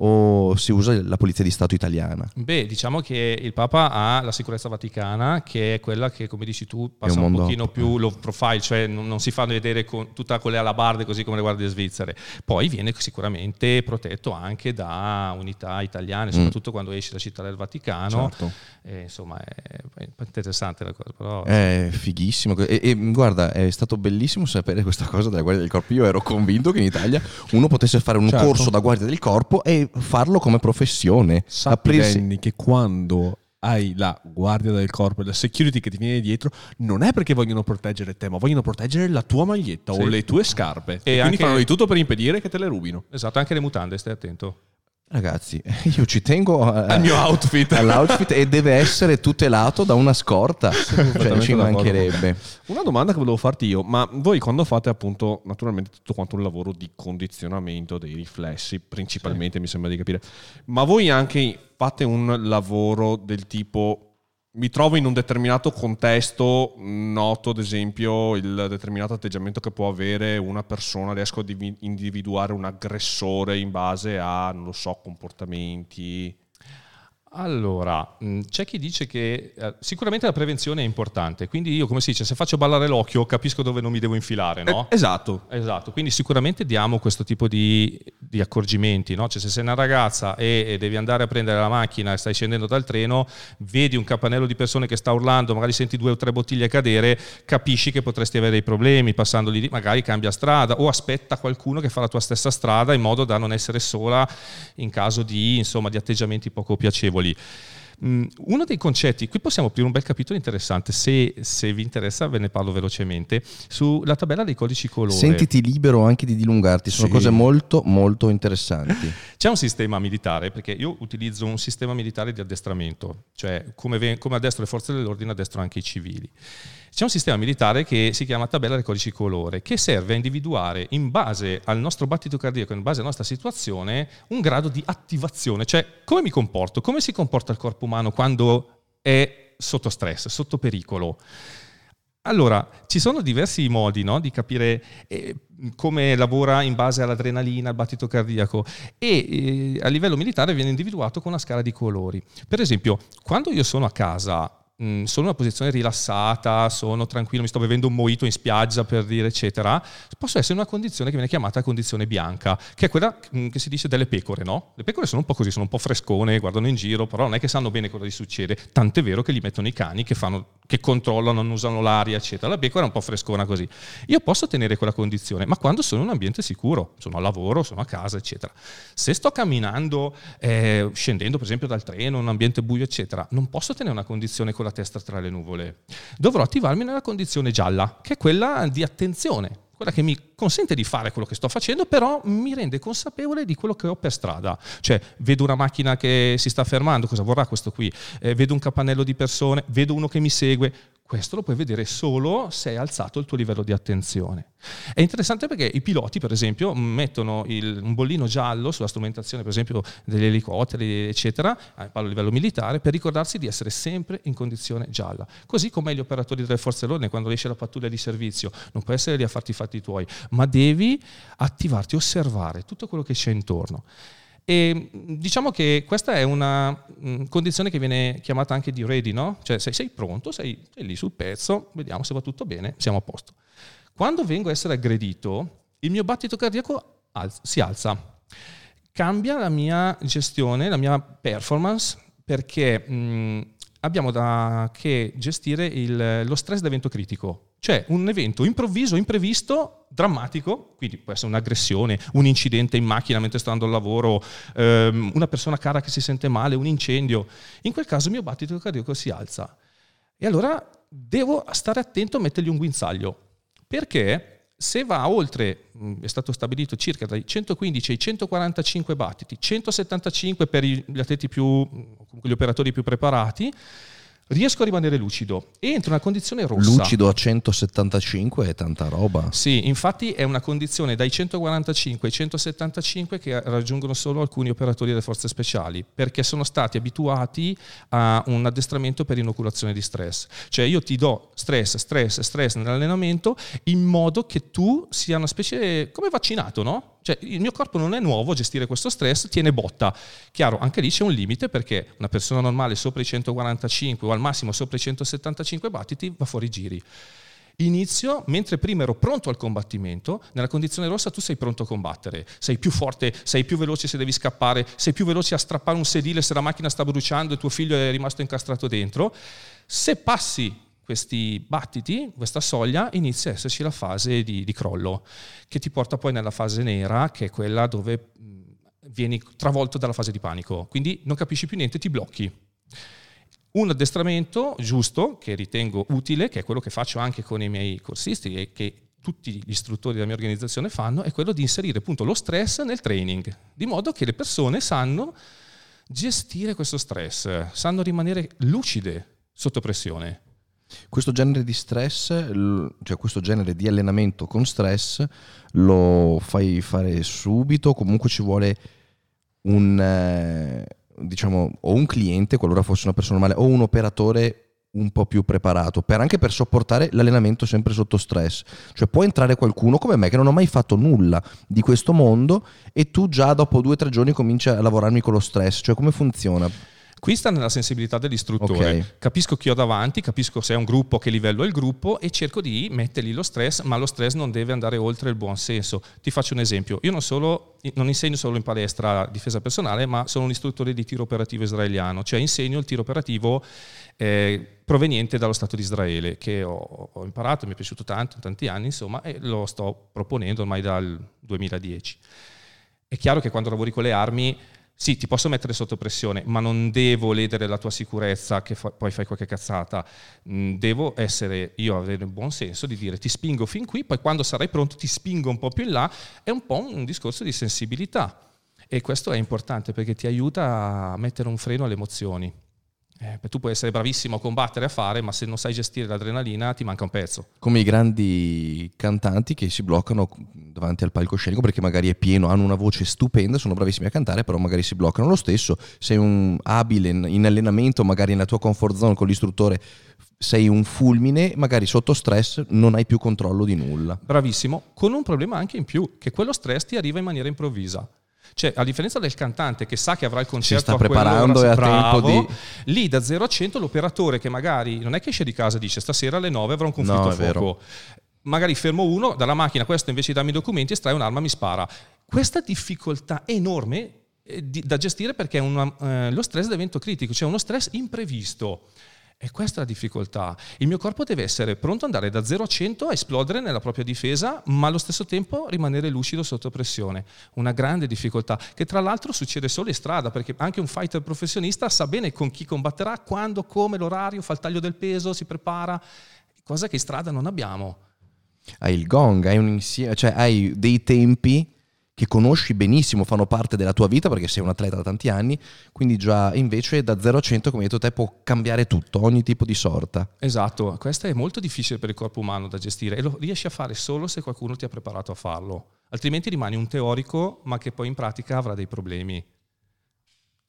o si usa la Polizia di Stato italiana? Beh, diciamo che il Papa ha la sicurezza vaticana, che è quella che, come dici tu, passa un, un pochino più low profile, cioè non, non si fa vedere con tutta quelle alabarde così come le guardie svizzere. Poi viene sicuramente protetto anche da unità italiane, mm. soprattutto mm. quando esce da Città del Vaticano. Certo. E, insomma, è, è, interessante la cosa. Però... È fighissimo. E, e, guarda, è stato bellissimo sapere questa cosa della Guardia del Corpo. Io ero convinto che in Italia uno potesse fare un certo. corso da Guardia del Corpo e farlo come professione. Sappi Aprirsi... che quando hai la guardia del corpo e la security che ti viene dietro, non è perché vogliono proteggere te, ma vogliono proteggere la tua maglietta sì. o le tue scarpe. E, e quindi fanno di tutto per impedire che te le rubino. Esatto, anche le mutande, stai attento. Ragazzi, io ci tengo a, al mio outfit. all'outfit e deve essere tutelato da una scorta, cioè, ci mancherebbe. Una domanda che volevo farti io, ma voi quando fate appunto naturalmente tutto quanto un lavoro di condizionamento dei riflessi, principalmente sì. mi sembra di capire, ma voi anche fate un lavoro del tipo mi trovo in un determinato contesto, noto ad esempio il determinato atteggiamento che può avere una persona, riesco a individuare un aggressore in base a, non lo so, comportamenti, allora, mm, c'è chi dice che eh, sicuramente la prevenzione è importante, quindi io come si dice, se faccio ballare l'occhio capisco dove non mi devo infilare, no? Eh, esatto. Esatto, quindi sicuramente diamo questo tipo di, di accorgimenti, no? Cioè se sei una ragazza e, e, devi andare a prendere la macchina e stai scendendo dal treno, vedi un capannello di persone che sta urlando, magari senti due o tre bottiglie cadere, capisci che potresti avere dei problemi passando lì, magari cambia strada o aspetta qualcuno che fa la tua stessa strada in modo da non essere sola in caso di, insomma, di atteggiamenti poco piacevoli piccoli. Mm, uno dei concetti, qui possiamo aprire un bel capitolo interessante, se, se, vi interessa ve ne parlo velocemente, sulla tabella dei codici colore. Sentiti libero anche di dilungarti, sono sì. cose molto molto interessanti. C'è un sistema militare, perché io utilizzo un sistema militare di addestramento, cioè come, come addestro le forze dell'ordine addestro anche i civili. C'è un sistema militare che si chiama tabella dei codici colore, che serve a individuare in base al nostro battito cardiaco, in base alla nostra situazione, un grado di attivazione, cioè come mi comporto, come si comporta il corpo umano quando è sotto stress, sotto pericolo. Allora, ci sono diversi modi no, di capire eh, come lavora in base all'adrenalina, al battito cardiaco e eh, a livello militare viene individuato con una scala di colori. Per esempio, quando io sono a casa mh, sono in una posizione rilassata, sono tranquillo, mi sto bevendo un mojito in spiaggia per dire eccetera, posso essere in una condizione che viene chiamata condizione bianca, che è quella mh, che si dice delle pecore, no? Le pecore sono un po' così, sono un po' frescone, guardano in giro, però non è che sanno bene cosa gli succede, tant'è vero che li mettono i cani che, fanno, che controllano, non usano l'aria eccetera, la pecora è un po' frescona così. Io posso tenere quella condizione, ma quando sono in un ambiente sicuro, sono al lavoro, sono a casa eccetera. Se sto camminando, eh, scendendo per esempio dal treno, in un ambiente buio eccetera, non posso tenere una condizione con la testa tra le nuvole. Dovrò attivarmi nella condizione gialla, che è quella di attenzione, quella che mi consente di fare quello che sto facendo, però mi rende consapevole di quello che ho per strada. Cioè, vedo una macchina che si sta fermando, cosa vorrà questo qui? Eh, vedo un capannello di persone, vedo uno che mi segue, questo lo puoi vedere solo se hai alzato il tuo livello di attenzione. È interessante perché i piloti, per esempio, mettono il, un bollino giallo sulla strumentazione, per esempio, degli elicotteri, eccetera, eh, parlo a livello militare, per ricordarsi di essere sempre in condizione gialla. Così come gli operatori delle forze dell'ordine, quando esce la pattuglia di servizio, non puoi essere lì a farti i fatti tuoi, ma devi attivarti, osservare tutto quello che c'è intorno. E diciamo che questa è una condizione che viene chiamata anche di ready, no? Cioè sei, sei pronto, sei, sei, lì sul pezzo, vediamo se va tutto bene, siamo a posto. Quando vengo a essere aggredito, il mio battito cardiaco alza, si alza. Cambia la mia gestione, la mia performance, perché mh, abbiamo da che gestire il, lo stress d'evento critico. Cioè un evento improvviso, imprevisto, drammatico, quindi può essere un'aggressione, un incidente in macchina mentre sto andando al lavoro, ehm, una persona cara che si sente male, un incendio. In quel caso il mio battito cardiaco si alza. E allora devo stare attento a mettergli un guinzaglio. Perché se va oltre, mm, è stato stabilito circa dai 115 ai 145 battiti, 175 per gli atleti più, gli operatori più preparati, riesco a rimanere lucido e entro in una condizione rossa. Lucido a 175 è tanta roba. Sì, infatti è una condizione dai 145 ai 175 che raggiungono solo alcuni operatori delle forze speciali, perché sono stati abituati a un addestramento per inoculazione di stress. Cioè io ti do stress, stress, stress nell'allenamento in modo che tu sia una specie come vaccinato, no? Cioè, il mio corpo non è nuovo a gestire questo stress, tiene botta. Chiaro, anche lì c'è un limite perché una persona normale sopra i 145 o al massimo sopra i 175 battiti va fuori giri. Inizio, mentre prima ero pronto al combattimento, nella condizione rossa tu sei pronto a combattere, sei più forte, sei più veloce se devi scappare, sei più veloce a strappare un sedile se la macchina sta bruciando e tuo figlio è rimasto incastrato dentro. Se passi questi battiti, questa soglia, inizia a esserci la fase di, di, crollo, che ti porta poi nella fase nera, che è quella dove vieni travolto dalla fase di panico. Quindi non capisci più niente, ti blocchi. Un addestramento giusto, che ritengo utile, che è quello che faccio anche con i miei corsisti e che tutti gli istruttori della mia organizzazione fanno, è quello di inserire appunto lo stress nel training, di modo che le persone sanno gestire questo stress, sanno rimanere lucide sotto pressione. Questo genere di stress, cioè questo genere di allenamento con stress, lo fai fare subito, comunque ci vuole un, eh, diciamo, o un cliente, qualora fosse una persona normale, o un operatore un po' più preparato, per anche per sopportare l'allenamento sempre sotto stress. Cioè può entrare qualcuno come me che non ho mai fatto nulla di questo mondo e tu già dopo due o tre giorni cominci a lavorarmi con lo stress. Cioè come funziona? Qui sta nella sensibilità dell'istruttore. Okay. Capisco chi ho davanti, capisco se è un gruppo, che livello è il gruppo e cerco di mettergli lo stress, ma lo stress non deve andare oltre il buon senso. Ti faccio un esempio. Io non, solo, non insegno solo in palestra difesa personale, ma sono un istruttore di tiro operativo israeliano, cioè insegno il tiro operativo eh, proveniente dallo Stato di Israele, che ho, ho imparato, mi è piaciuto tanto, in tanti anni, insomma, e lo sto proponendo ormai dal 2010. È chiaro che quando lavori con le armi sì, ti posso mettere sotto pressione, ma non devo ledere la tua sicurezza che fa, poi fai qualche cazzata. Mm, devo essere io avere il buon senso di dire ti spingo fin qui, poi quando sarai pronto ti spingo un po' più in là. È un po' un discorso di sensibilità. E questo è importante perché ti aiuta a mettere un freno alle emozioni. Eh, tu puoi essere bravissimo a combattere, a fare, ma se non sai gestire l'adrenalina ti manca un pezzo. Come i grandi cantanti che si bloccano davanti al palcoscenico perché magari è pieno, hanno una voce stupenda, sono bravissimi a cantare, però magari si bloccano lo stesso. Sei un abile in allenamento, magari nella tua comfort zone con l'istruttore sei un fulmine, magari sotto stress non hai più controllo di nulla. Bravissimo, con un problema anche in più, che quello stress ti arriva in maniera improvvisa. Cioè, a differenza del cantante che sa che avrà il concerto sta preparando e ha tempo di... Lì da 0 a 100 l'operatore che magari non è che esce di casa e dice stasera alle 9 avrò un conflitto no, fuoco. Magari fermo uno, dalla macchina questo invece di darmi i documenti estrae un'arma e mi spara. Questa difficoltà enorme eh, da gestire perché è una, eh, lo stress è evento critico, cioè uno stress imprevisto. E questa è la difficoltà. Il mio corpo deve essere pronto ad andare da 0 a 100 a esplodere nella propria difesa, ma allo stesso tempo rimanere lucido sotto pressione. Una grande difficoltà, che tra l'altro succede solo in strada, perché anche un fighter professionista sa bene con chi combatterà, quando, come, l'orario, fa il taglio del peso, si prepara, cosa che in strada non abbiamo. Hai il gong, hai, insieme, cioè hai dei tempi che conosci benissimo, fanno parte della tua vita perché sei un atleta da tanti anni, quindi già invece da 0 a 100, come hai detto te, può cambiare tutto, ogni tipo di sorta. Esatto, questo è molto difficile per il corpo umano da gestire e lo riesci a fare solo se qualcuno ti ha preparato a farlo, altrimenti rimani un teorico ma che poi in pratica avrà dei problemi.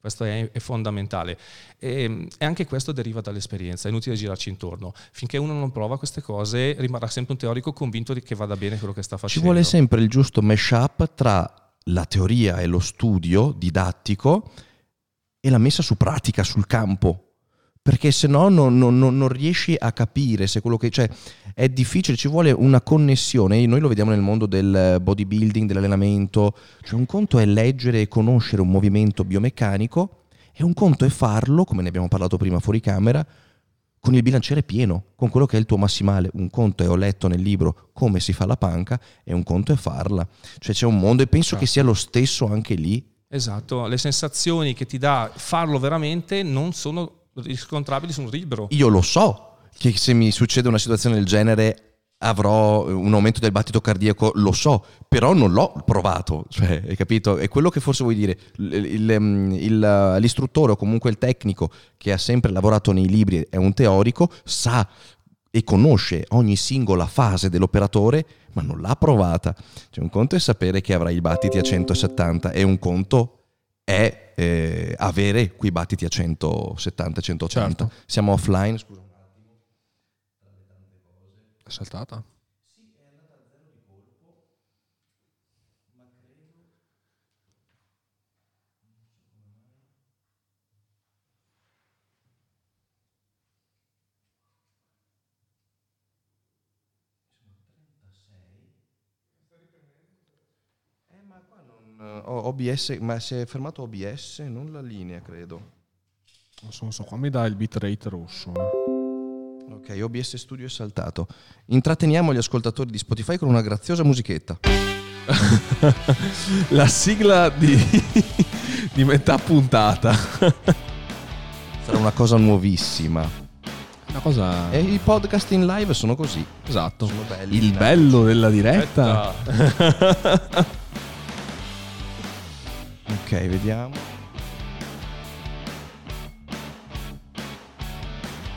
Questo è, è fondamentale. E, e, anche questo deriva dall'esperienza, è inutile girarci intorno. Finché uno non prova queste cose rimarrà sempre un teorico convinto di che vada bene quello che sta facendo. Ci vuole sempre il giusto mash-up tra la teoria e lo studio didattico e la messa su pratica sul campo perché se no non, non, non, riesci a capire se quello che cioè, è difficile, ci vuole una connessione. Noi lo vediamo nel mondo del bodybuilding, dell'allenamento. Cioè, un conto è leggere e conoscere un movimento biomeccanico, e un conto è farlo, come ne abbiamo parlato prima fuori camera, con il bilanciere pieno, con quello che è il tuo massimale. Un conto è ho letto nel libro come si fa la panca, e un conto è farla. Cioè c'è un mondo, e penso che sia lo stesso anche lì. Esatto, le sensazioni che ti dà farlo veramente non sono riscontrabili su un libro. Io lo so che se mi succede una situazione del genere avrò un aumento del battito cardiaco, lo so, però non l'ho provato, cioè, hai capito? È quello che forse vuoi dire, il, il, il, l'istruttore o comunque il tecnico che ha sempre lavorato nei libri, è un teorico, sa e conosce ogni singola fase dell'operatore, ma non l'ha provata. Cioè, un conto è sapere che avrai i battiti a 170 e un conto è eh, avere quei battiti a 170-180. Certo. Siamo offline, scusa un attimo. È saltata? OBS, ma si è fermato OBS, non la linea, credo. Non so, non so qua mi dà il bitrate rosso. Eh. Ok, OBS Studio è saltato. Intratteniamo gli ascoltatori di Spotify con una graziosa musichetta. la sigla di, di metà puntata. Sarà una cosa nuovissima. Una cosa... E i podcast in live sono così. Esatto. Sono belli. Il bello della diretta. Ok, vediamo.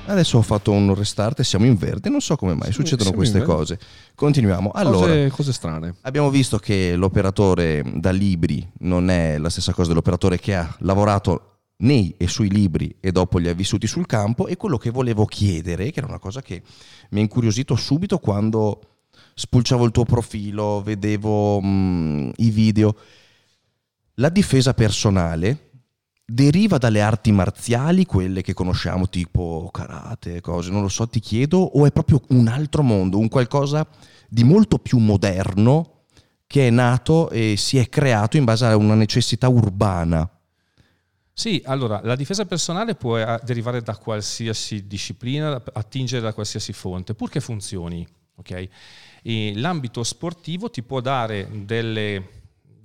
Adesso ho fatto un restart e siamo in verde, non so come mai sì, succedono queste cose. Continuiamo. Allora, cose, cose, strane. Abbiamo visto che l'operatore da libri non è la stessa cosa dell'operatore che ha lavorato nei e sui libri e dopo li ha vissuti sul campo e quello che volevo chiedere, che era una cosa che mi ha incuriosito subito quando spulciavo il tuo profilo, vedevo mh, mm, i video, la difesa personale deriva dalle arti marziali, quelle che conosciamo tipo karate, cose, non lo so, ti chiedo, o è proprio un altro mondo, un qualcosa di molto più moderno che è nato e si è creato in base a una necessità urbana? Sì, allora la difesa personale può eh, derivare da qualsiasi disciplina, attingere da qualsiasi fonte, purché funzioni. Okay? l'ambito sportivo ti può dare delle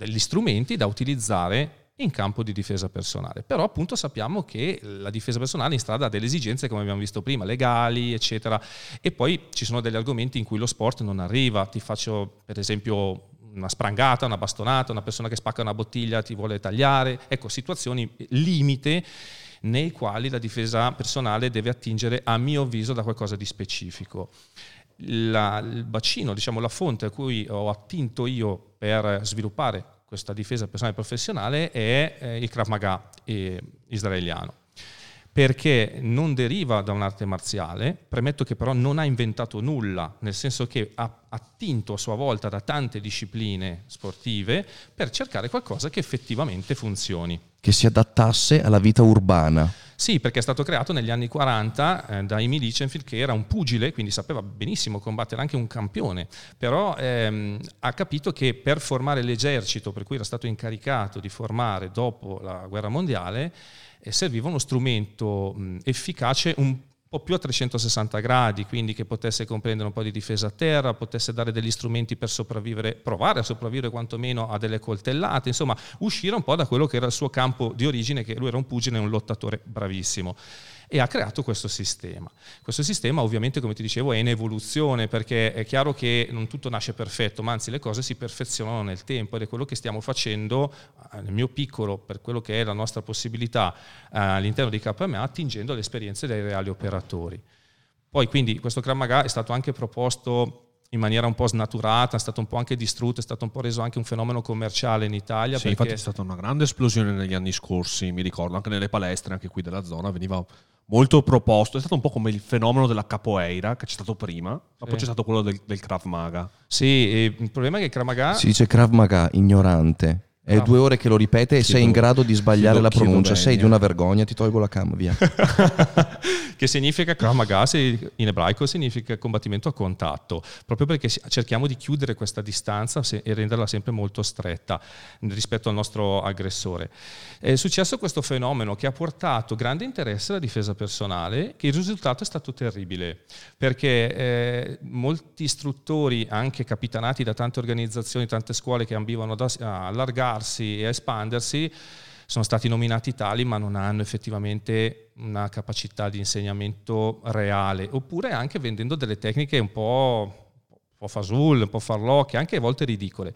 degli strumenti da utilizzare in campo di difesa personale. Però appunto sappiamo che la difesa personale in strada ha delle esigenze, come abbiamo visto prima, legali, eccetera. E poi ci sono degli argomenti in cui lo sport non arriva. Ti faccio per esempio una sprangata, una bastonata, una persona che spacca una bottiglia ti vuole tagliare. Ecco, situazioni limite nei quali la difesa personale deve attingere, a mio avviso, da qualcosa di specifico la, il bacino, diciamo la fonte a cui ho attinto io per sviluppare questa difesa personale e professionale è eh, il Krav Maga eh, israeliano. Perché non deriva da un'arte marziale, premetto che però non ha inventato nulla, nel senso che ha attinto a sua volta da tante discipline sportive per cercare qualcosa che effettivamente funzioni. Che si adattasse alla vita urbana. Sì, perché è stato creato negli anni 40 eh, da Amy Lichtenfield, che era un pugile, quindi sapeva benissimo combattere anche un campione, però ehm, ha capito che per formare l'esercito, per cui era stato incaricato di formare dopo la guerra mondiale, serviva uno strumento mh, efficace un po' più a 360 gradi, quindi che potesse comprendere un po' di difesa a terra, potesse dare degli strumenti per sopravvivere, provare a sopravvivere quantomeno a delle coltellate, insomma uscire un po' da quello che era il suo campo di origine, che lui era un pugile e un lottatore bravissimo e ha creato questo sistema. Questo sistema ovviamente, come ti dicevo, è in evoluzione perché è chiaro che non tutto nasce perfetto, ma anzi le cose si perfezionano nel tempo ed è quello che stiamo facendo eh, nel mio piccolo, per quello che è la nostra possibilità eh, all'interno di KMA, attingendo le esperienze dei reali operatori. Poi quindi questo Krav Maga è stato anche proposto in maniera un po' snaturata, è stato un po' anche distrutto, è stato un po' reso anche un fenomeno commerciale in Italia. Sì, perché... infatti è stata una grande esplosione negli anni scorsi, mi ricordo, anche nelle palestre, anche qui della zona, veniva molto proposto, è stato un po' come il fenomeno della capoeira che c'è stato prima, ma sì. poi c'è stato quello del, del Krav Maga. Sì, il problema è che Krav Maga... Si dice Krav Maga, ignorante. È due ore che lo ripete e chiedo, sei in grado di sbagliare la pronuncia. Sei di una vergogna, ti tolgo la cam, via. che significa Krav Maga in ebraico significa combattimento a contatto, proprio perché cerchiamo di chiudere questa distanza e renderla sempre molto stretta rispetto al nostro aggressore. È successo questo fenomeno che ha portato grande interesse alla difesa personale, che il risultato è stato terribile, perché eh, molti istruttori, anche capitanati da tante organizzazioni, tante scuole che ambivano ad allargare, allargarsi e a espandersi, sono stati nominati tali ma non hanno effettivamente una capacità di insegnamento reale, oppure anche vendendo delle tecniche un po', un po fasulle, un po' farlocche, anche a volte ridicole.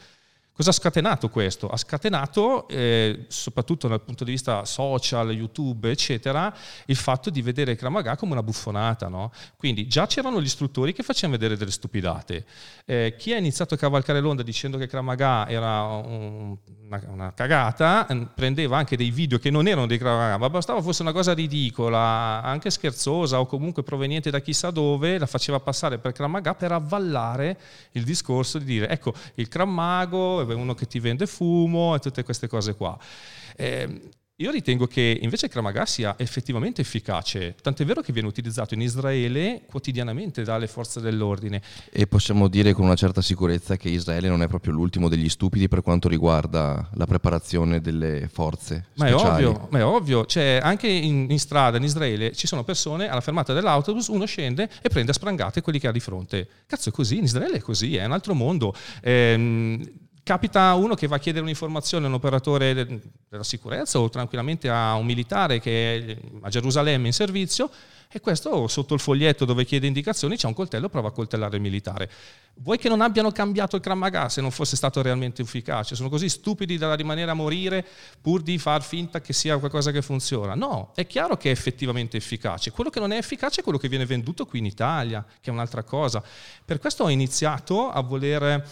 Cosa ha scatenato questo? Ha scatenato, eh, soprattutto dal punto di vista social, YouTube, eccetera, il fatto di vedere Kramaga come una buffonata. No? Quindi già c'erano gli istruttori che facevano vedere delle stupidate. Eh, chi ha iniziato a cavalcare l'onda dicendo che Kramaga era un, una, una, cagata, eh, prendeva anche dei video che non erano dei Kramaga, ma bastava fosse una cosa ridicola, anche scherzosa o comunque proveniente da chissà dove, la faceva passare per Kramaga per avvallare il discorso di dire ecco il Kramago uno che ti vende fumo e tutte queste cose qua. Eh, io ritengo che invece Kramaga sia effettivamente efficace, tant'è vero che viene utilizzato in Israele quotidianamente dalle forze dell'ordine. E possiamo dire con una certa sicurezza che Israele non è proprio l'ultimo degli stupidi per quanto riguarda la preparazione delle forze ma speciali. È ovvio, ma è ovvio, cioè, anche in, in, strada in Israele ci sono persone alla fermata dell'autobus, uno scende e prende a sprangate quelli che ha di fronte. Cazzo è così, in Israele è così, è un altro mondo. Eh, capita uno che va a chiedere un'informazione a un operatore della sicurezza o tranquillamente a un militare che è a Gerusalemme in servizio e questo sotto il foglietto dove chiede indicazioni c'è un coltello, prova a coltellare il militare. Vuoi che non abbiano cambiato il Kramaga se non fosse stato realmente efficace? Sono così stupidi da rimanere a morire pur di far finta che sia qualcosa che funziona? No, è chiaro che è effettivamente efficace. Quello che non è efficace è quello che viene venduto qui in Italia, che è un'altra cosa. Per questo ho iniziato a voler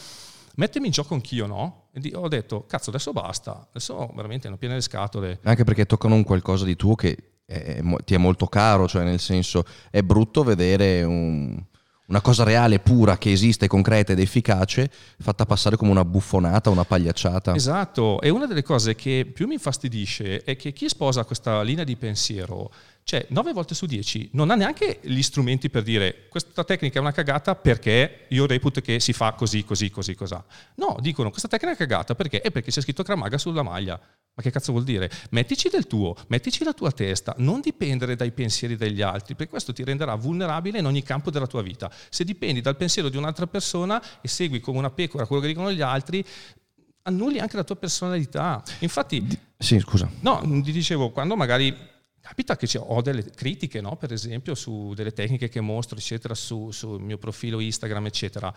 mettimi in gioco anch'io, no? E ho detto, cazzo, adesso basta, adesso veramente hanno piene le scatole. Anche perché toccano un qualcosa di tuo che è, ti è molto caro, cioè nel senso è brutto vedere un, una cosa reale, pura, che esiste, concreta ed efficace, fatta passare come una buffonata, una pagliacciata. Esatto, e una delle cose che più mi infastidisce è che chi sposa questa linea di pensiero cioè, 9 volte su 10 non ha neanche gli strumenti per dire questa tecnica è una cagata perché io reputo che si fa così, così, così, così. No, dicono questa tecnica è cagata perché? È perché c'è scritto Kramaga sulla maglia. Ma che cazzo vuol dire? Mettici del tuo, mettici la tua testa, non dipendere dai pensieri degli altri, perché questo ti renderà vulnerabile in ogni campo della tua vita. Se dipendi dal pensiero di un'altra persona e segui come una pecora quello che dicono gli altri, annulli anche la tua personalità. Infatti, sì, scusa. No, ti dicevo, quando magari Capita che ho delle critiche, no? per esempio, su delle tecniche che mostro, eccetera, sul su mio profilo Instagram, eccetera.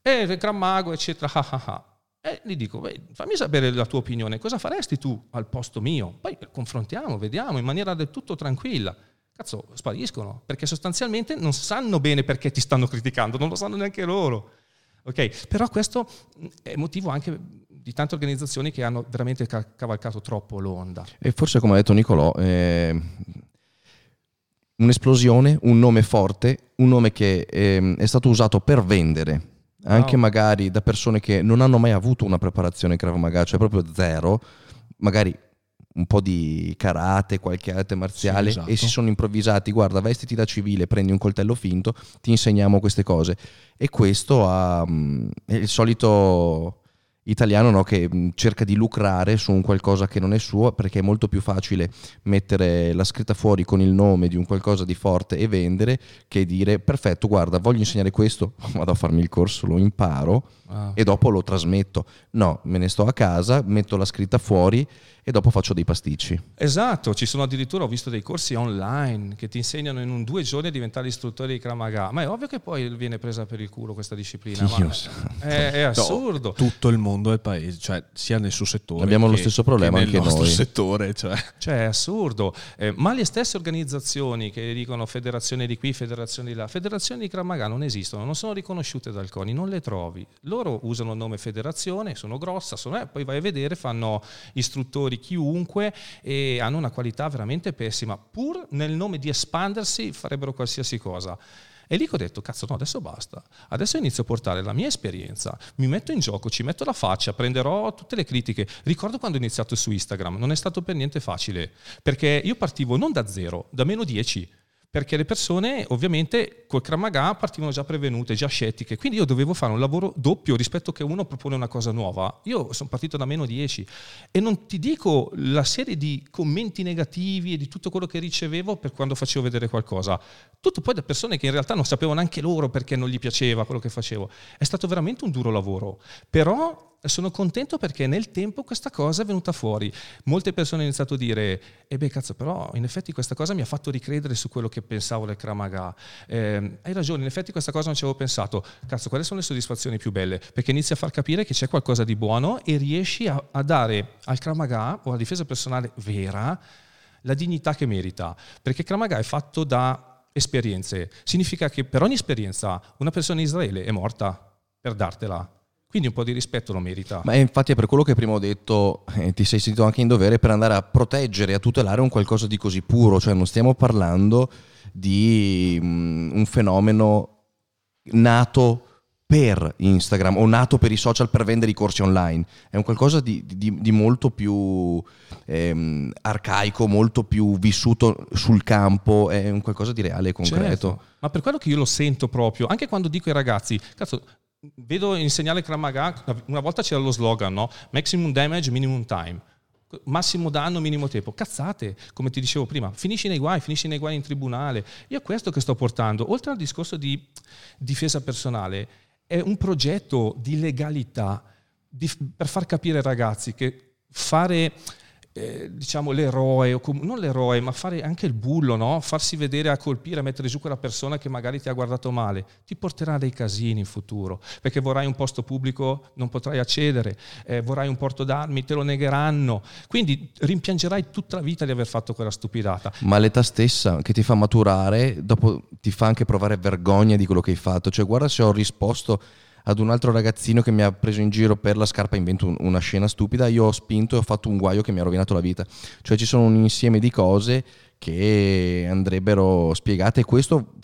E il Gran Mago, eccetera, ah, ah, ah. E gli dico, beh, fammi sapere la tua opinione, cosa faresti tu al posto mio? Poi confrontiamo, vediamo, in maniera del tutto tranquilla. Cazzo, spariscono, perché sostanzialmente non sanno bene perché ti stanno criticando, non lo sanno neanche loro. Ok, però questo è motivo anche di tante organizzazioni che hanno veramente cavalcato troppo l'onda. E forse come ha detto Nicolò, eh, un'esplosione, un nome forte, un nome che ehm, è stato usato per vendere, anche Wow. magari da persone che non hanno mai avuto una preparazione Krav Maga, cioè proprio zero, magari un po' di karate, qualche arte marziale Sì, esatto. e si sono improvvisati, guarda, vestiti da civile, prendi un coltello finto, ti insegniamo queste cose. E questo ha, mm, è il solito italiano no, che mm, cerca di lucrare su un qualcosa che non è suo perché è molto più facile mettere la scritta fuori con il nome di un qualcosa di forte e vendere che dire perfetto guarda voglio insegnare questo vado a farmi il corso lo imparo Ah. e dopo lo trasmetto no me ne sto a casa metto la scritta fuori e dopo faccio dei pasticci Esatto, ci sono addirittura, ho visto dei corsi online che ti insegnano in un due giorni a diventare istruttore di Krav Maga, ma è ovvio che poi viene presa per il culo questa disciplina, è, è assurdo. Tutto il mondo è il paese, cioè sia nel suo settore. Abbiamo lo che- stesso problema che nel anche nostro noi. settore. Cioè. Cioè, è assurdo. Eh, ma le stesse organizzazioni che dicono federazione di qui, federazione di là, federazioni di Krav Maga non esistono, non sono riconosciute dal CONI, non le trovi. Loro usano il nome federazione, sono grossa, sono, eh, poi vai a vedere, fanno istruttori chiunque e hanno una qualità veramente pessima. Pur nel nome di espandersi farebbero qualsiasi cosa. E lì ho detto, cazzo no, adesso basta. Adesso inizio a portare la mia esperienza, mi metto in gioco, ci metto la faccia, prenderò tutte le critiche. Ricordo quando ho iniziato su Instagram, non è stato per niente facile, perché io partivo non da zero, da meno 10. Perché le persone ovviamente col Krav Maga partivano già prevenute, già scettiche, quindi io dovevo fare un lavoro doppio rispetto che uno propone una cosa nuova. Io sono partito da meno 10 e non ti dico la serie di commenti negativi e di tutto quello che ricevevo per quando facevo vedere qualcosa. Tutto poi da persone che in realtà non sapevano neanche loro perché non gli piaceva quello che facevo. È stato veramente un duro lavoro, però sono contento perché nel tempo questa cosa è venuta fuori. Molte persone hanno iniziato a dire, e beh cazzo però in effetti questa cosa mi ha fatto ricredere su quello che pensavo del Krav Maga. Eh, hai ragione, in effetti questa cosa non ci avevo pensato. Cazzo, quali sono le soddisfazioni più belle? Perché inizi a far capire che c'è qualcosa di buono e riesci a, a dare al Krav Maga o alla difesa personale vera la dignità che merita. Perché Krav Maga è fatto da esperienze. Significa che per ogni esperienza una persona in Israele è morta per dartela. Quindi un po' di rispetto lo merita. Ma infatti è per quello che prima ho detto, eh, ti sei sentito anche in dovere per andare a proteggere, a tutelare un qualcosa di così puro, cioè non stiamo parlando di mm, un fenomeno nato per Instagram o nato per i social per vendere i corsi online, è un qualcosa di, di- di molto più ehm, arcaico, molto più vissuto sul campo, è un qualcosa di reale e concreto. Certo, ma per quello che io lo sento proprio, anche quando dico ai ragazzi, cazzo, vedo insegnare Krav Maga, una volta c'era lo slogan, no? Maximum damage, minimum time. Massimo danno, minimo tempo. Cazzate, come ti dicevo prima, finisci nei guai, finisci nei guai in tribunale. Io è questo che sto portando, oltre al discorso di difesa personale, è un progetto di legalità di- per far capire ai ragazzi che fare eh, diciamo l'eroe, o com- non l'eroe, ma fare anche il bullo, no? farsi vedere a colpire, a mettere giù quella persona che magari ti ha guardato male, ti porterà dei casini in futuro, perché vorrai un posto pubblico, non potrai accedere, eh, vorrai un porto d'armi, te lo negheranno, quindi rimpiangerai tutta la vita di aver fatto quella stupidata. Ma l'età stessa che ti fa maturare, dopo ti fa anche provare vergogna di quello che hai fatto. Cioè, guarda se ho risposto ad un altro ragazzino che mi ha preso in giro per la scarpa, invento un- una scena stupida, io ho spinto e ho fatto un guaio che mi ha rovinato la vita. Cioè, ci sono un insieme di cose che andrebbero spiegate e questo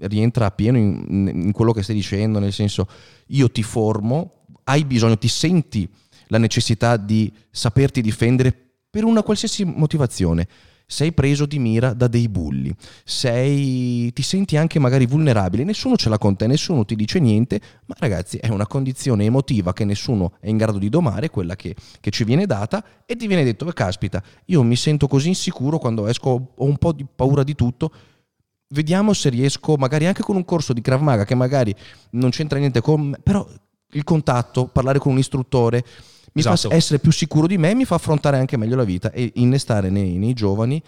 rientra appieno in, in quello che stai dicendo, nel senso, io ti formo, hai bisogno, ti senti la necessità di saperti difendere per una qualsiasi motivazione. Sei preso di mira da dei bulli, sei, ti senti anche magari vulnerabile, nessuno ce l'ha con te, nessuno ti dice niente, ma ragazzi è una condizione emotiva che nessuno è in grado di domare, quella che, che ci viene data e ti viene detto, "Beh, caspita, io mi sento così insicuro quando esco, ho un po' di paura di tutto, vediamo se riesco, magari anche con un corso di Krav Maga che magari non c'entra niente con me, però il contatto, parlare con un istruttore mi Esatto. fa essere più sicuro di me mi fa affrontare anche meglio la vita e innestare nei, nei giovani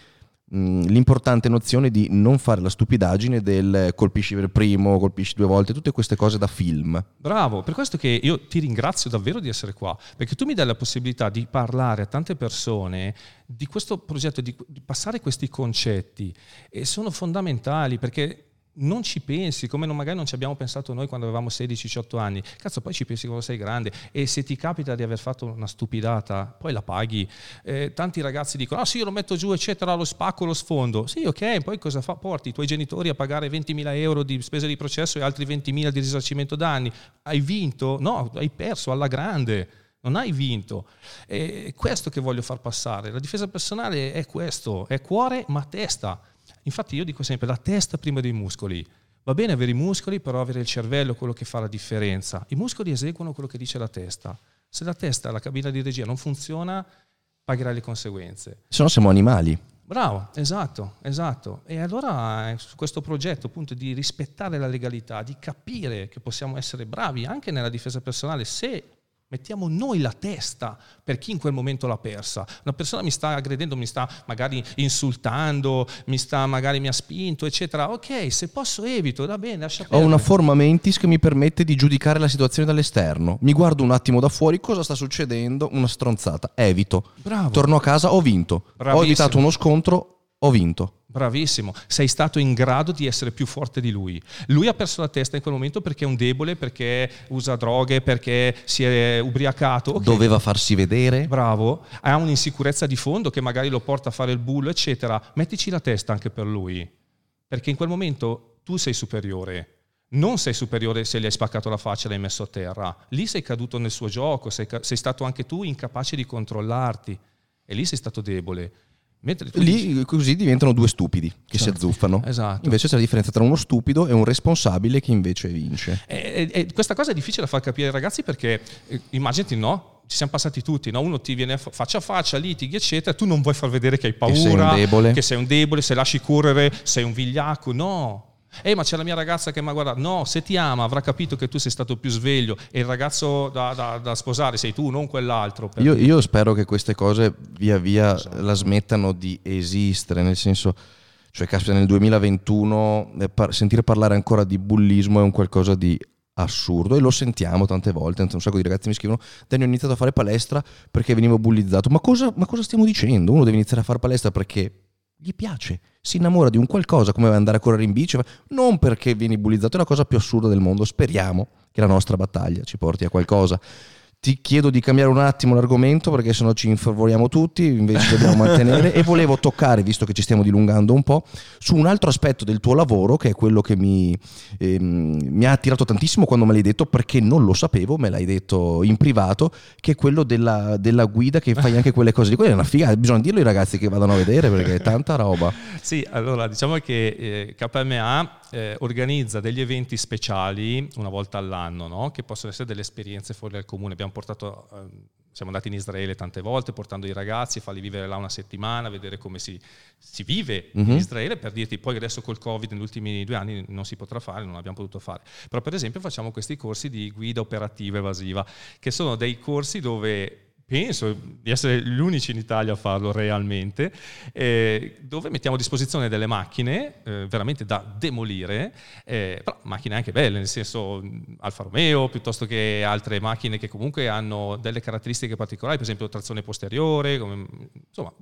mh, l'importante nozione di non fare la stupidaggine del colpisci per primo, colpisci due volte, tutte queste cose da film. Bravo, per questo che io ti ringrazio davvero di essere qua, perché tu mi dai la possibilità di parlare a tante persone di questo progetto, di, di passare questi concetti e sono fondamentali perché non ci pensi, come non, magari non ci abbiamo pensato noi quando avevamo 16-18 anni. Cazzo, poi ci pensi quando sei grande e se ti capita di aver fatto una stupidata, poi la paghi. Eh, tanti ragazzi dicono, ah sì, io lo metto giù, eccetera, lo spacco, lo sfondo. Sì, ok, poi cosa fa? Porti i tuoi genitori a pagare 20.000 euro di spese di processo e altri 20.000 di risarcimento danni. Hai vinto? No, hai perso alla grande non hai vinto. È questo che voglio far passare. La difesa personale è questo, è cuore ma testa. Infatti io dico sempre la testa prima dei muscoli. Va bene avere i muscoli, però avere il cervello è quello che fa la differenza. I muscoli eseguono quello che dice la testa. Se la testa, la cabina di regia non funziona, pagherai le conseguenze. Se no siamo animali. Bravo, esatto, esatto. E allora su questo progetto appunto di rispettare la legalità, di capire che possiamo essere bravi anche nella difesa personale se Mettiamo noi la testa per chi in quel momento l'ha persa. Una persona mi sta aggredendo, mi sta magari insultando, mi sta magari mi ha spinto, eccetera. Ok, se posso evito, va bene, lascia perdere. Ho una forma mentis che mi permette di giudicare la situazione dall'esterno. Mi guardo un attimo da fuori, cosa sta succedendo? Una stronzata, evito. Bravo. Torno a casa, ho vinto. Bravissimo. Ho evitato uno scontro, ho vinto. Bravissimo, sei stato in grado di essere più forte di lui. Lui ha perso la testa in quel momento perché è un debole, perché usa droghe, perché si è ubriacato. Okay. Doveva farsi vedere. Bravo, ha un'insicurezza di fondo che magari lo porta a fare il bullo, eccetera. Mettici la testa anche per lui, perché in quel momento tu sei superiore. Non sei superiore se gli hai spaccato la faccia e l'hai messo a terra. Lì sei caduto nel suo gioco, sei, sei stato anche tu incapace di controllarti. E lì sei stato debole. Mentre Lì dici... così diventano due stupidi che certo. si azzuffano. Esatto. Invece c'è la differenza tra uno stupido e un responsabile che invece vince. E, e, e questa cosa è difficile da far capire ai ragazzi perché eh, immaginati no, ci siamo passati tutti, no? uno ti viene faccia a faccia, litighi eccetera, tu non vuoi far vedere che hai paura, che sei un che sei un debole se lasci correre sei un vigliacco, no, Ehi, ma c'è la mia ragazza che mi ha guardato. No, se ti ama avrà capito che tu sei stato più sveglio e il ragazzo da, da, da sposare sei tu, non quell'altro. Io, io, spero che queste cose via via so. la smettano di esistere, nel senso, cioè, caspita, nel 2021 eh, sentire parlare ancora di bullismo è un qualcosa di assurdo e lo sentiamo tante volte, un sacco di ragazzi mi scrivono Dani ho iniziato a fare palestra perché venivo bullizzato, ma cosa, ma cosa stiamo dicendo? Uno deve iniziare a fare palestra perché gli piace, si innamora di un qualcosa come andare a correre in bici, non perché vieni bullizzato, è la cosa più assurda del mondo. Speriamo che la nostra battaglia ci porti a qualcosa. Ti chiedo di cambiare un attimo l'argomento perché sennò ci infervoriamo tutti, invece dobbiamo mantenere e volevo toccare, visto che ci stiamo dilungando un po', su un altro aspetto del tuo lavoro che è quello che mi, ehm, mi ha attirato tantissimo quando me l'hai detto perché non lo sapevo, me l'hai detto in privato, che è quello della, della guida che fai anche quelle cose di quella è una figata, bisogna dirlo ai ragazzi che vadano a vedere perché è tanta roba. Sì, allora diciamo che eh, KMA eh, organizza degli eventi speciali una volta all'anno, no? che possono essere delle esperienze fuori dal comune. Abbiamo portato, eh, siamo andati in Israele tante volte portando i ragazzi, farli vivere là una settimana, vedere come si, si vive mm-hmm. in mhm. Israele, per dirti poi adesso col Covid negli ultimi due anni non si potrà fare, non abbiamo potuto fare. Però per esempio facciamo questi corsi di guida operativa evasiva, che sono dei corsi dove penso di essere gli unici in Italia a farlo realmente, eh, dove mettiamo a disposizione delle macchine eh, veramente da demolire, eh, però macchine anche belle, nel senso Alfa Romeo, piuttosto che altre macchine che comunque hanno delle caratteristiche particolari, per esempio trazione posteriore, come, insomma,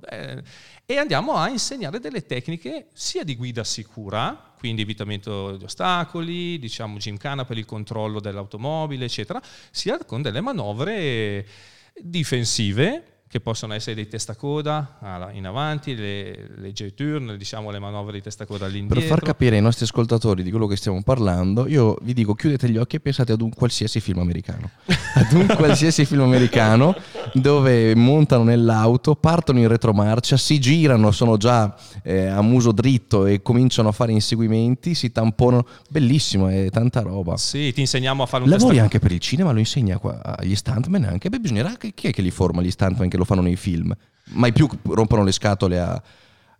e andiamo a insegnare delle tecniche sia di guida sicura, quindi evitamento di ostacoli, diciamo gymkhana per il controllo dell'automobile, eccetera, sia con delle manovre difensive che possono essere dei testacoda in avanti, le, le J-turn, diciamo le manovre di testacoda all'indietro. Per far capire ai nostri ascoltatori di quello che stiamo parlando, io vi dico chiudete gli occhi e pensate ad un qualsiasi film americano. ad un qualsiasi film americano dove montano nell'auto, partono in retromarcia, si girano, sono già eh, a muso dritto e cominciano a fare inseguimenti, si tamponano. Bellissimo, è tanta roba. Sì, ti insegniamo a fare un Lavori anche per il cinema, lo insegna agli stuntman anche. Beh, bisognerà chi è che li forma gli stuntman? Lo fanno nei film. Mai più rompono le scatole a,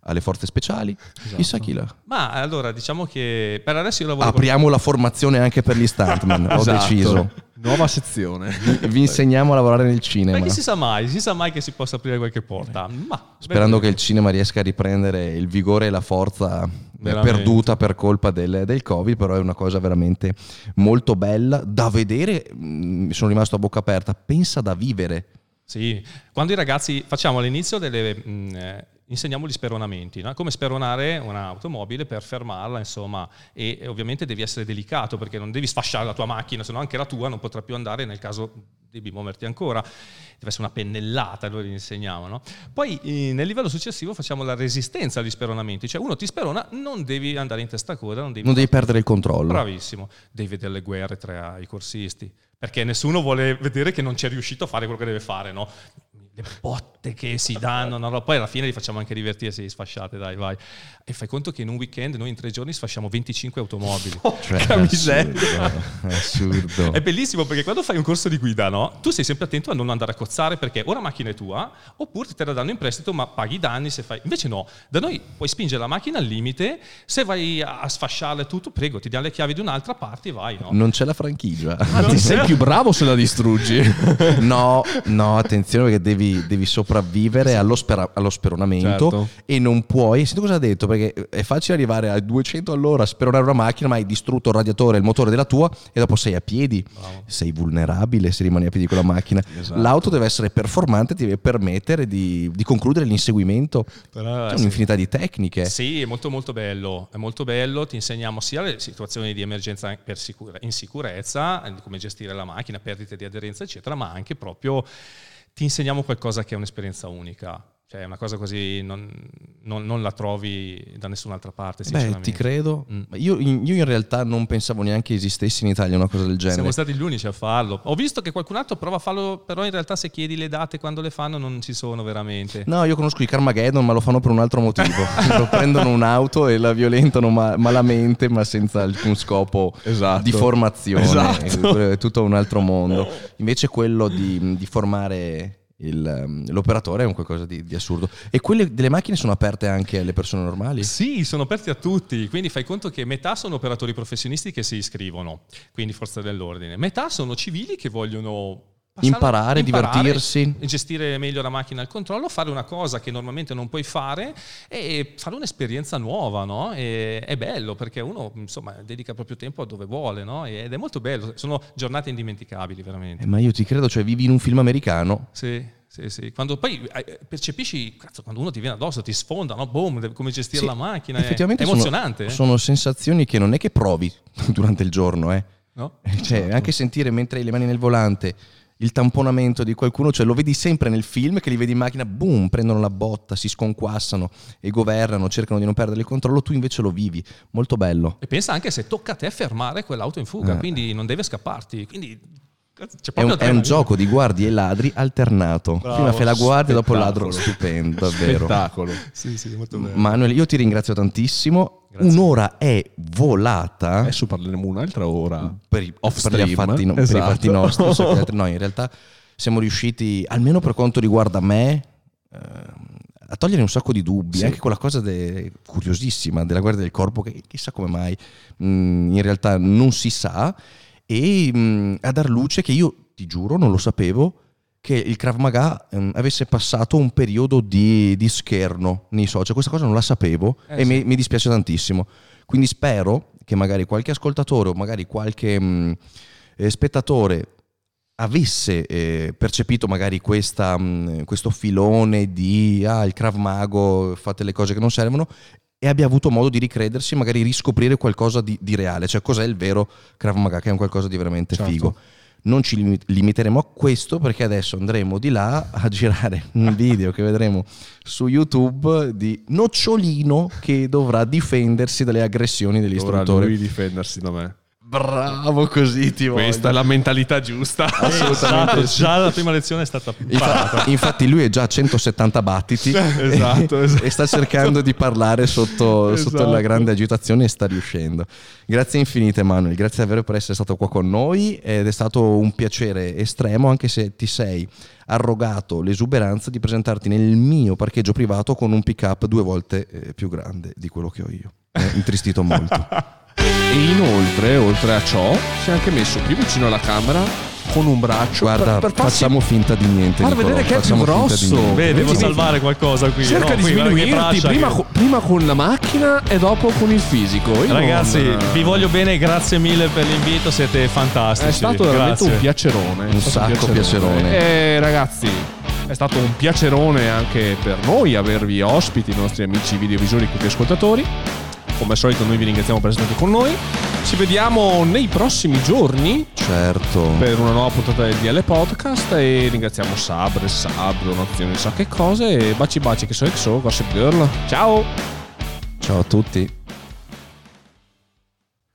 alle forze speciali. Esatto. Chissà chi la. Ma allora diciamo che per adesso io lavoro. Apriamo con... la formazione anche per gli stuntman. Ho esatto. deciso. Nuova sezione. Vi insegniamo a lavorare nel cinema. Ma chi si sa mai, si sa mai che si possa aprire qualche porta. Ma, Sperando che il cinema riesca a riprendere il vigore e la forza veramente. perduta per colpa del, del, Covid, però è una cosa veramente molto bella da vedere. Mi mm, sono rimasto a bocca aperta. Pensa da vivere Sì, quando i ragazzi facciamo all'inizio delle... Mh, eh, insegniamo gli speronamenti, no? come speronare un'automobile per fermarla, insomma, e, e, ovviamente devi essere delicato perché non devi sfasciare la tua macchina, se no anche la tua non potrà più andare nel caso devi muoverti ancora, deve essere una pennellata, noi gli insegniamo. No? Poi eh, nel livello successivo facciamo la resistenza agli speronamenti, cioè uno ti sperona, non devi andare in testa a coda, non devi, non devi perdere il controllo. Bravissimo, devi vedere le guerre tra i corsisti, perché nessuno vuole vedere che non c'è riuscito a fare quello che deve fare, no? Le botte che si danno, no? poi alla fine li facciamo anche divertirsi, sfasciate, dai, vai. E fai conto che in un weekend noi in tre giorni sfasciamo 25 automobili. Oh, cioè, assurdo, assurdo. È bellissimo perché quando fai un corso di guida, no? Tu sei sempre attento a non andare a cozzare perché o la macchina è tua, oppure te la danno in prestito ma paghi i danni se fai... Invece no, da noi puoi spingere la macchina al limite, se vai a sfasciarla tutto, prego, ti diamo le chiavi di un'altra parte e vai, no? Non c'è la franchigia. Anzi, sei più bravo se la distruggi. no, no, attenzione perché devi devi, sopravvivere allo, spera, allo speronamento certo. e non puoi. Senti cosa ha detto? Perché è facile arrivare a 200 all'ora a speronare una macchina, ma hai distrutto il radiatore il motore della tua e dopo sei a piedi. Bravo. Sei vulnerabile se rimani a piedi con la macchina. Esatto. L'auto deve essere performante, ti deve permettere di, di concludere l'inseguimento. Però, C'è sì. un'infinità di tecniche. Sì, è molto molto bello. È molto bello. Ti insegniamo sia le situazioni di emergenza sicura, in sicurezza, come gestire la macchina, perdite di aderenza, eccetera, ma anche proprio ti insegniamo qualcosa che è un'esperienza unica. Cioè, una cosa così non, non, non, la trovi da nessun'altra parte. Beh, ti credo. Mm. Io, io, in realtà non pensavo neanche esistesse in Italia una cosa del genere. Siamo stati gli unici a farlo. Ho visto che qualcun altro prova a farlo, però in realtà se chiedi le date quando le fanno non ci sono veramente. No, io conosco i Carmageddon, ma lo fanno per un altro motivo. prendono un'auto e la violentano ma- malamente, ma senza alcun scopo esatto. di formazione. Esatto. È tutto un altro mondo. Invece quello di, di formare il, ehm, l'operatore è un qualcosa di, di, assurdo. E quelle delle macchine sono aperte anche alle persone normali? Sì, sono aperte a tutti. Quindi fai conto che metà sono operatori professionisti che si iscrivono, quindi forze dell'ordine. Metà sono civili che vogliono Imparare, imparare, divertirsi. Gestire meglio la macchina al controllo, fare una cosa che normalmente non puoi fare e fare un'esperienza nuova, no? E, è bello perché uno insomma dedica proprio tempo a dove vuole, no? Ed è molto bello, sono giornate indimenticabili veramente. Eh, ma io ti credo, cioè vivi in un film americano. Sì. Sì, sì. Quando poi eh, percepisci, cazzo, quando uno ti viene addosso, ti sfonda, no? Boom, come gestire sì, la macchina. Effettivamente è emozionante. Sono, eh? sono, sensazioni che non è che provi durante il giorno, eh. No? Cioè, esatto. anche sentire mentre hai le mani nel volante il tamponamento di qualcuno, cioè lo vedi sempre nel film che li vedi in macchina, boom, prendono la botta, si sconquassano e governano, cercano di non perdere il controllo, tu invece lo vivi, molto bello. E pensa anche se tocca a te fermare quell'auto in fuga, eh. quindi non deve scapparti, quindi è un, è un, gioco di guardi e ladri alternato. Bravo, Prima fai la guardia e dopo il ladro. Stupendo, davvero. Spettacolo. Sì, sì, molto bello. Manuel, io ti ringrazio tantissimo. Grazie. Un'ora è volata. Adesso parleremo un'altra ora. Per, i, per, gli affatti, no, esatto. per i fatti esatto. nostri. no, in realtà siamo riusciti, almeno per quanto riguarda me, eh, a togliere un sacco di dubbi, sì. anche quella cosa de, curiosissima della guardia del corpo, che chissà come mai mh, mm, in realtà non si sa e mh, mm, a dar luce che io, ti giuro, non lo sapevo, che il Krav Maga mh, avesse passato un periodo di, di, scherno nei social. Questa cosa non la sapevo eh, e sì. mi, mi, dispiace tantissimo. Quindi spero che magari qualche ascoltatore o magari qualche mh, eh, spettatore avesse eh, percepito magari questa, mh, questo filone di ah, il Krav Mago, fate le cose che non servono e abbia avuto modo di ricredersi e magari riscoprire qualcosa di, di, reale, cioè cos'è il vero Krav Maga, che è un qualcosa di veramente certo. figo. Non ci limiteremo a questo perché adesso andremo di là a girare un video che vedremo su YouTube di Nocciolino che dovrà difendersi dalle aggressioni istruttori. Dovrà lui difendersi da me. Bravo così ti voglio. Questa è la mentalità giusta. Assolutamente. Esatto, già la prima lezione è stata infatti, infatti lui è già a 170 battiti esatto, esatto. e sta cercando di parlare sotto, esatto. sotto, la grande agitazione e sta riuscendo. Grazie infinite Emanuele, grazie davvero per essere stato qua con noi ed è stato un piacere estremo anche se ti sei arrogato l'esuberanza di presentarti nel mio parcheggio privato con un pick up due volte eh, più grande di quello che ho io. Mi ha intristito molto. E inoltre, oltre a ciò, si è anche messo più vicino alla camera con un braccio. Guarda, per, per facciamo finta di niente. Guarda, vedere che è più grosso. Beh, devo salvare qualcosa qui. Cerca no, di sminuirti prima, che... prima, con la macchina e dopo con il fisico. Io Ragazzi, non... vi voglio bene, grazie mille per l'invito, siete fantastici. È stato veramente grazie. un piacerone. Un sacco piacerone. piacerone. E ragazzi, È stato un piacerone anche per noi avervi ospiti, i nostri amici videovisori e ascoltatori. Come al solito noi vi ringraziamo per essere stati con noi. Ci vediamo nei prossimi giorni Certo. per una nuova puntata del DL Podcast e ringraziamo Sabre, Sab, donazioni, sa che cose e baci baci che so XO, Gossip Girl. Ciao! Ciao a tutti.